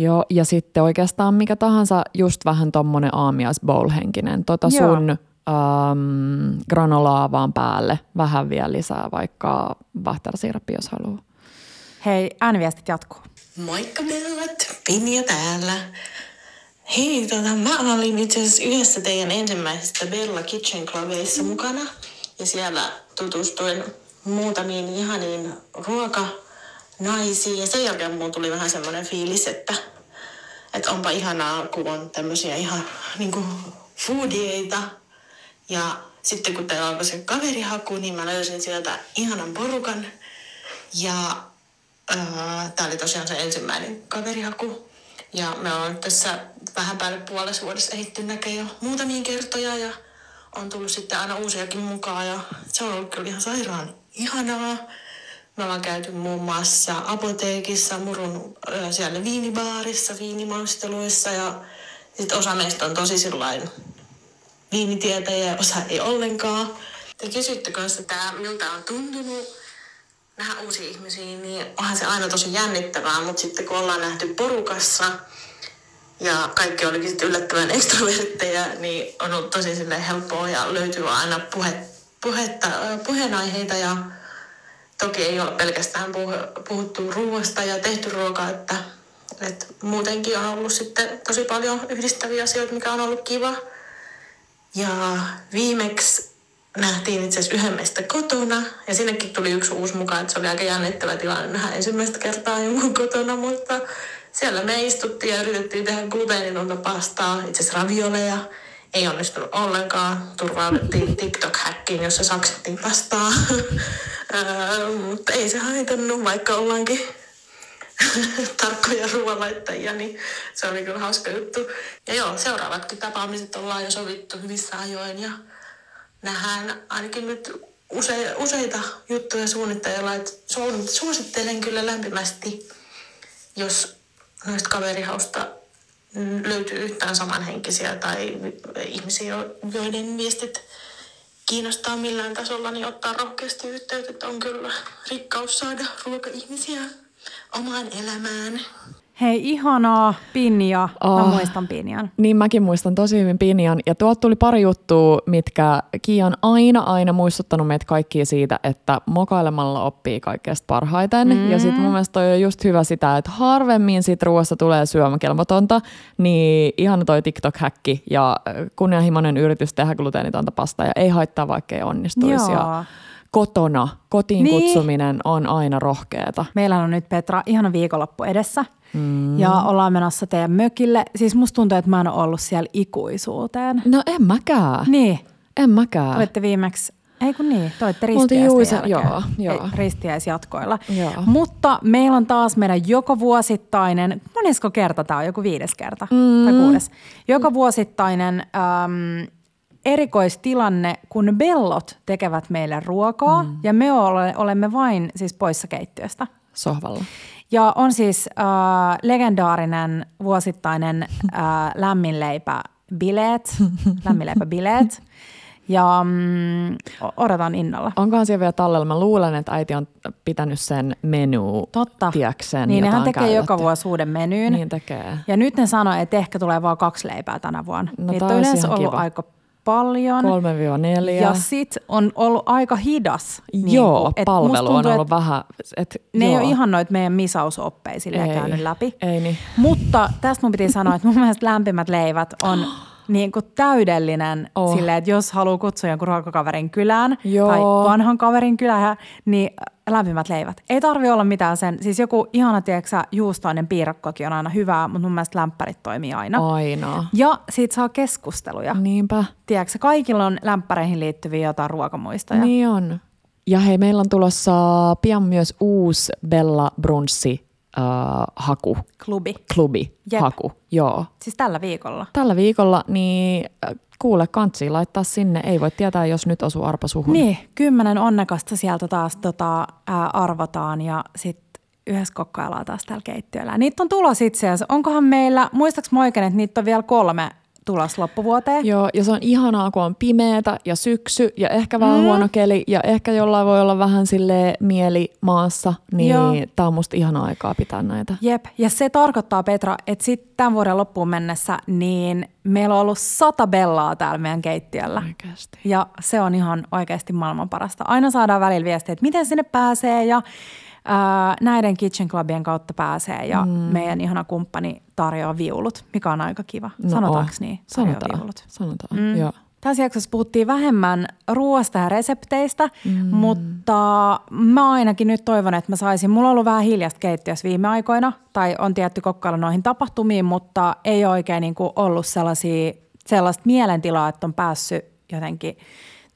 Joo, ja sitten oikeastaan mikä tahansa just vähän tommonen aamias bowl-henkinen. Tota Joo. sun äm, granolaa vaan päälle. Vähän vielä lisää vaikka vahterasiirappi, jos haluaa. Hei, ääniviestit jatkuu. Moikka Bellat, Pinja täällä. Hei, tota, mä olin itse asiassa yhdessä teidän ensimmäisistä Bella Kitchen Clubeissa mukana. Ja siellä tutustuin muutamiin ihaniin ruokanaisiin. Ja sen jälkeen mulla tuli vähän semmoinen fiilis, että, että onpa ihanaa, kun on tämmöisiä ihan niin kuin foodieita. Ja sitten kun teillä alkoi se kaverihaku, niin mä löysin sieltä ihanan porukan. Ja Tämä oli tosiaan se ensimmäinen kaverihaku. Ja me ollaan tässä vähän päälle puolessa vuodessa ehitty näkee jo muutamia kertoja ja on tullut sitten aina uusiakin mukaan ja se on ollut kyllä ihan sairaan ihanaa. Me ollaan käyty muun muassa apoteekissa, murun siellä viinibaarissa, viinimaisteluissa ja sitten osa meistä on tosi sillain viinitietäjiä ja osa ei ollenkaan. Te kysyitte kanssa, että miltä on tuntunut nähdä uusia ihmisiä, niin onhan se aina tosi jännittävää, mutta sitten kun ollaan nähty porukassa ja kaikki olikin sitten yllättävän ekstrovertteja, niin on ollut tosi helppoa ja löytyy aina puhe, puhetta, puheenaiheita ja toki ei ole pelkästään puh- puhuttu ruoasta ja tehty ruokaa, että, että muutenkin on ollut sitten tosi paljon yhdistäviä asioita, mikä on ollut kiva. Ja viimeksi nähtiin itse asiassa yhden meistä kotona ja sinnekin tuli yksi uusi mukaan, että se oli aika jännittävä tilanne nähdä ensimmäistä kertaa jonkun kotona, mutta siellä me istuttiin ja yritettiin tehdä gluteenitonta pastaa, itse asiassa ravioleja. Ei onnistunut ollenkaan. Turvauduttiin TikTok-häkkiin, jossa saksittiin pastaa. Öö, mutta ei se haitannut, vaikka ollaankin tarkkoja ruoanlaittajia, niin se oli kyllä hauska juttu. Ja joo, seuraavatkin tapaamiset ollaan jo sovittu hyvissä ajoin ja nähdään ainakin nyt use, useita juttuja suunnitteilla. su- Suosittelen kyllä lämpimästi, jos noista kaverihausta löytyy yhtään samanhenkisiä tai ihmisiä, jo- joiden viestit kiinnostaa millään tasolla, niin ottaa rohkeasti yhteyttä, on kyllä rikkaus saada ruoka-ihmisiä omaan elämään. Hei, ihanaa Pinja. Mä Oh. muistan Pinjan. Niin mäkin muistan tosi hyvin Pinjan. Ja tuolta tuli pari juttua, mitkä Kiia on aina aina muistuttanut meitä kaikkia siitä, että mokailemalla oppii kaikkeasta parhaiten. Mm. Ja sitten mun mielestä toi on just hyvä sitä, että harvemmin siitä ruoasta tulee syömäkelvotonta, niin ihan toi TikTok-häkki ja kunnianhimoinen yritys tehdä gluteenitonta pastaa ja ei haittaa vaikka ei onnistuisi. Joo. Ja kotona kotiin Niin. kutsuminen on aina rohkeeta. Meillä on nyt Petra ihana viikonloppu edessä mm. ja ollaan menossa teidän mökille. Siis musta tuntuu, että mä en ole ollut siellä ikuisuuteen. No en mäkään. Niin, En mäkään. olitte viimeksi, ei kun niin, te Juisa- jälkeen. joo, joo. Ristiäisjatkoilla. Joo. Mutta meillä on taas meidän joko vuosittainen, monesko kerta tämä on, joku viides kerta mm. tai kuudes. Joka vuosittainen äm, erikoistilanne, kun bellot tekevät meille ruokaa mm. ja me ole, olemme vain siis poissa keittiöstä. Sohvalla. Ja on siis äh, legendaarinen vuosittainen äh, lämminleipä-bileet, lämminleipä-bileet. Ja mm, odotan innolla. Onkohan siellä vielä tallella? Mä luulen, että äiti on pitänyt sen menu, Totta. tiedäkseen, Niin nehän tekee käytetty. joka vuosi uuden menyyn. Niin tekee. Ja nyt ne sanoi, että ehkä tulee vain kaksi leipää tänä vuonna. No tää on yleensä ollut kiva. aika paljon. 3-4. Ja sit on ollut aika hidas. niin joo, kuin, et palvelu tuntuu, on ollut että vähän... Et, Ne ei joo. ole ihan noita meidän misausoppeja Ei, käynyt läpi. ei niin. Mutta tästä mun piti sanoa, että mun mielestä lämpimät leivät on niin kuin täydellinen Oh. silleen, että jos haluaa kutsua jonkun ruokakaverin kylään Joo. tai vanhan kaverin kylään, niin lämpimät leivät. Ei tarvi olla mitään sen, siis joku ihana, tiedätkö juustoinen piirakkokin on aina hyvää, mutta mun mielestä lämpärit toimii aina. Aina. Ja siitä saa keskusteluja. Niinpä. Tiedätkö, kaikilla on lämpäreihin liittyviä jotain ruokamuistoja. Niin on. Ja hei, meillä on tulossa pian myös uusi Bella Brunssi äh, haku, Klubi. klubi Jep. haku. Joo. Siis tällä viikolla. Tällä viikolla, niin äh, kuule kansi laittaa sinne. Ei voi tietää, jos nyt osuu arpa suhun. Niin, kymmenen onnekasta sieltä taas tota, ää, arvotaan ja sitten yhdessä kokkaillaan taas täällä keittiöllä. Niitä on tulos itse asiassa. Onkohan meillä, muistaaks mä oikein, että niitä on vielä kolme tulos loppuvuoteen? Joo, ja se on ihanaa, kun on pimeätä ja syksy ja ehkä vähän mm. huono keli ja ehkä jollain voi olla vähän sille mieli maassa, Joo. niin tämä on musta ihanaa aikaa pitää näitä. Jep, ja se tarkoittaa Petra, että sitten tämän vuoden loppuun mennessä, niin meillä on ollut sata bellaa täällä meidän keittiöllä. Oikeasti. Ja se on ihan oikeasti maailman parasta. Aina saadaan välillä viestiä, että miten sinne pääsee ja ää, näiden Kitchen Clubien kautta pääsee. Ja mm. meidän ihana kumppani tarjoaa viulut, mikä on aika kiva. No Sanotaanko oh. niin? Tarjoaa Sanotaan. viulut. Sanotaan, mm. joo. Tässä jaksossa puhuttiin vähemmän ruoasta ja resepteistä, mm. mutta mä ainakin nyt toivon, että mä saisin. Mulla on ollut vähän hiljasta keittiössä viime aikoina, tai on tietty kokkailla noihin tapahtumiin, mutta ei oikein niin kuin ollut sellaisia, sellaista mielentilaa, että on päässyt jotenkin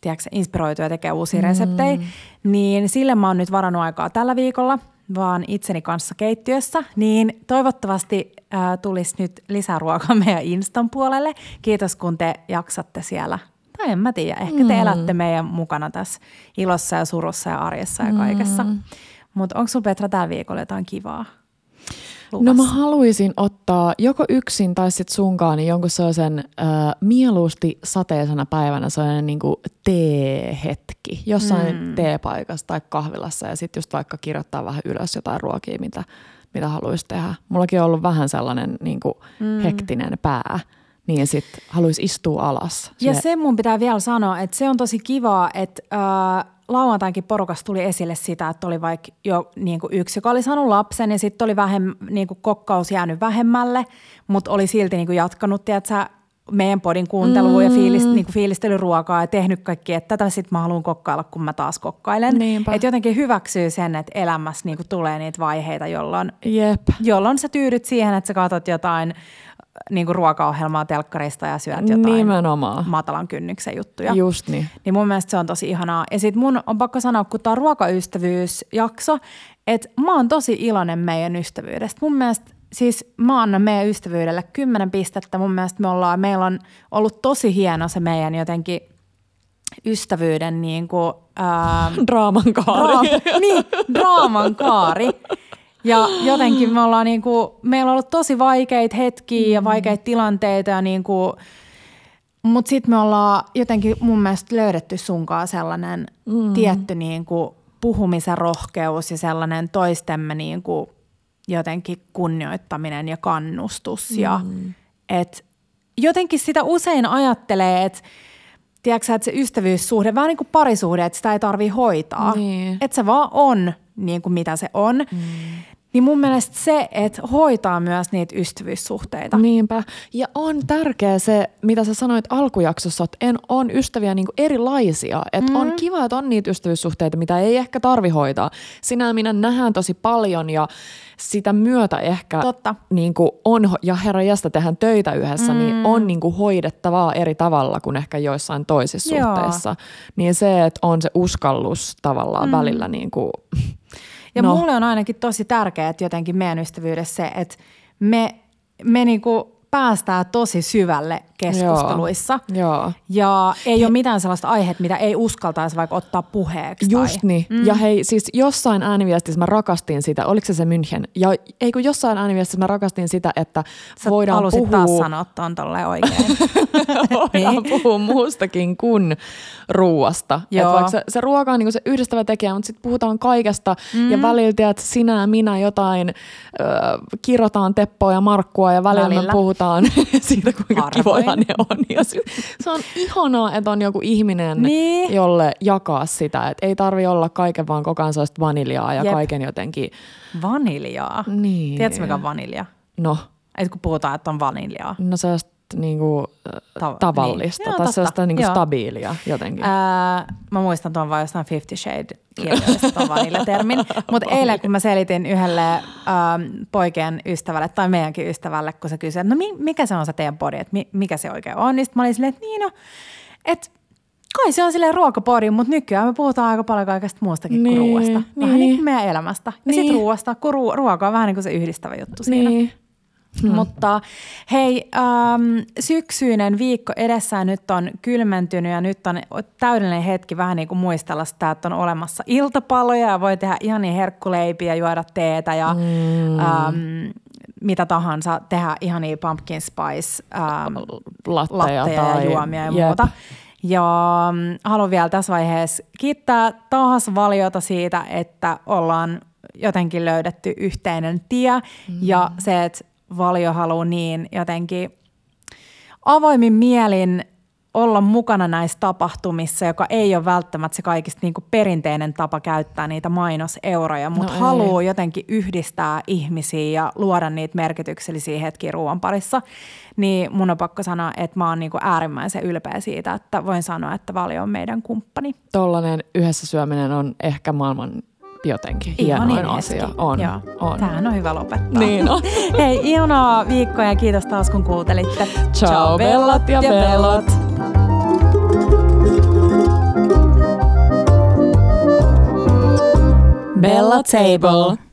tiedätkö, inspiroitua ja tekee uusia mm. reseptejä. Niin sille mä oon nyt varannut aikaa tällä viikolla, vaan itseni kanssa keittiössä, niin toivottavasti äh, tulisi nyt lisää ruokaa meidän Instan puolelle. Kiitos, kun te jaksatte siellä. Tai en mä tiedä, ehkä te elätte meidän mukana tässä ilossa ja surussa ja arjessa ja kaikessa. Mutta onko sun Petra tällä viikolla jotain kivaa? No mä haluaisin ottaa joko yksin tai sitten sunkaan niin jonkun sellaisen äh, mieluusti sateisena päivänä sellainen niin teehetki jossain mm. teepaikassa tai kahvilassa ja sitten just vaikka kirjoittaa vähän ylös jotain ruokia, mitä, mitä haluaisi tehdä. Mullakin on ollut vähän sellainen niin kuin mm. hektinen pää, niin sitten haluaisi istua alas. Ja se mun pitää vielä sanoa, että se on tosi kivaa, että äh, lauantainkin porukassa tuli esille sitä, että oli vaikka jo niin kuin yksi, joka oli saanut lapsen ja sitten oli vähem, niin kuin kokkaus jäänyt vähemmälle, mutta oli silti niin kuin jatkanut, tiedätkö, meidän podin kuuntelua mm. ja fiilist, niin kuin fiilistely ruokaa ja tehnyt kaikki, että tätä sitten mä haluan kokkailla, kun mä taas kokkailen. Että jotenkin hyväksyy sen, että elämässä niin kuin tulee niitä vaiheita, jolloin Jep. jolloin sä tyydyt siihen, että sä katsot jotain niin kuin ruokaohjelmaa telkkarista ja syöt jotain Nimenomaan. matalan kynnyksen juttuja. Just niin. Niin mun mielestä se on tosi ihanaa. Ja sit mun on pakko sanoa, kun tää on ruokaystävyysjakso, että mä oon tosi iloinen meidän ystävyydestä. Mun mielestä siis mä annan meidän ystävyydelle kymmenen pistettä. Mun mielestä me ollaan, meillä on ollut tosi hieno se meidän jotenkin ystävyyden niin kuin, ää, Draaman kaari. Dra- niin, draaman kaari. Ja jotenkin me ollaan niinku, meillä on ollut tosi vaikeita hetkiä ja vaikeita tilanteita ja niinku, mutta sitten me ollaan jotenkin mun mielestä löydetty sunkaan sellainen mm. tietty niinku puhumisen rohkeus ja sellainen toistemme niinku jotenkin kunnioittaminen ja kannustus. Mm. Ja et jotenkin sitä usein ajattelee, että tiedätkö, että se ystävyyssuhde, vähän niin kuin parisuhde, että sitä ei tarvii hoitaa. Niin. Että se vaan on niin kuin mitä se on. Mm. Niin mun mielestä se, että hoitaa myös niitä ystävyyssuhteita. Niinpä. Ja on tärkeä se, mitä sä sanoit alkujaksossa, että en, on ystäviä niin erilaisia. Että mm. on kiva, että on niitä ystävyyssuhteita, mitä ei ehkä tarvi hoitaa. Sinä minä nähdään tosi paljon ja sitä myötä ehkä Totta. Niin kuin on, ja herra jästä tehdään töitä yhdessä, mm. niin on niin kuin hoidettavaa eri tavalla kuin ehkä joissain toisissa Joo. suhteissa. Niin se, että on se uskallus tavallaan mm. välillä niin kuin, Ja no. mulle on ainakin tosi tärkeää, että jotenkin meidän ystävyydessä se, että me, me niinku päästään tosi syvälle keskusteluissa. Joo. Ja ei ole mitään sellaista aihetta, mitä ei uskaltaisi vaikka ottaa puheeksi. Just tai. niin. Mm. Ja hei, siis jossain ääniviestissä mä rakastin sitä, oliko se se München? Ja ei kun jossain ääniviestissä mä rakastin sitä, että Sä voidaan puhua, taas sanoa tuon tolleen oikein. voidaan Niin. puhua muustakin kuin ruuasta. Et Joo. vaikka se, se ruoka on niinku se yhdistävä tekijä, mutta sitten puhutaan kaikesta mm. ja välillä että sinä ja minä jotain ö, kirrotaan Teppoa ja Markkua ja välillä, Välillä. me puhutaan siitä, kuinka Harvoin. kivoja ne on. Se, on ihanaa, että on joku ihminen, Niin. jolle jakaa sitä. Et ei tarvi olla kaiken vaan koko ajan sellaista vaniljaa ja Jep. kaiken jotenkin, Vaniljaa. Niin. Tiedätkö mikä on vanilja? no, Et kun puhutaan, että on vaniljaa. no sellaista niinku, Ta- tavallista niin. Joo, tai sellaista niinku Joo. stabiilia jotenkin. Ää, mä muistan tuon vaan jostain Fifty Shade kirjoista tuon vanille-termin. Mutta eilen kun mä selitin yhdelle ähm, poikien ystävälle tai meidänkin ystävälle, kun se kysyi, että no mi- mikä se on se teidän body, että mi- mikä se oikein on, niin mä olin silleen, että niin no, että kai se on silleen ruokapodi, mutta nykyään me puhutaan aika paljon kaikesta muustakin Niin, kuin ruoasta. Vähän niin. niin kuin meidän elämästä. Ja Niin. sitten ruoasta, kun ru- ruoka on vähän niin kuin se yhdistävä juttu siinä. Hmm. Mutta hei, ähm, syksyinen viikko edessä nyt on kylmentynyt ja nyt on täydellinen hetki vähän niin kuin muistella sitä, että on olemassa iltapaloja ja voi tehdä ihan niin herkkuleipiä, juoda teetä ja mm. ähm, mitä tahansa, tehdä ihan niin pumpkin spice ähm, Latteja, latteja tai, ja juomia ja jep. muuta. Ja mm, haluan vielä tässä vaiheessa kiittää taas valiota siitä, että ollaan jotenkin löydetty yhteinen tie mm. ja se, että valio haluaa niin jotenkin avoimin mielin olla mukana näissä tapahtumissa, joka ei ole välttämättä se kaikista niin kuin perinteinen tapa käyttää niitä mainoseuroja, mutta no haluaa jotenkin yhdistää ihmisiä ja luoda niitä merkityksellisiä hetkiä ruoan parissa, niin mun on pakko sanoa, että mä oon niin kuin äärimmäisen ylpeä siitä, että voin sanoa, että Valio on meidän kumppani. Tollainen yhdessä syöminen on ehkä maailman jotenkin hienoin Ihanin asia. On, Joo. on. Tähän on hyvä lopettaa. Niin on. Hei, ihanaa viikkoa ja kiitos taas kun kuuntelitte. Ciao, bellat ja bellot. Bella Table.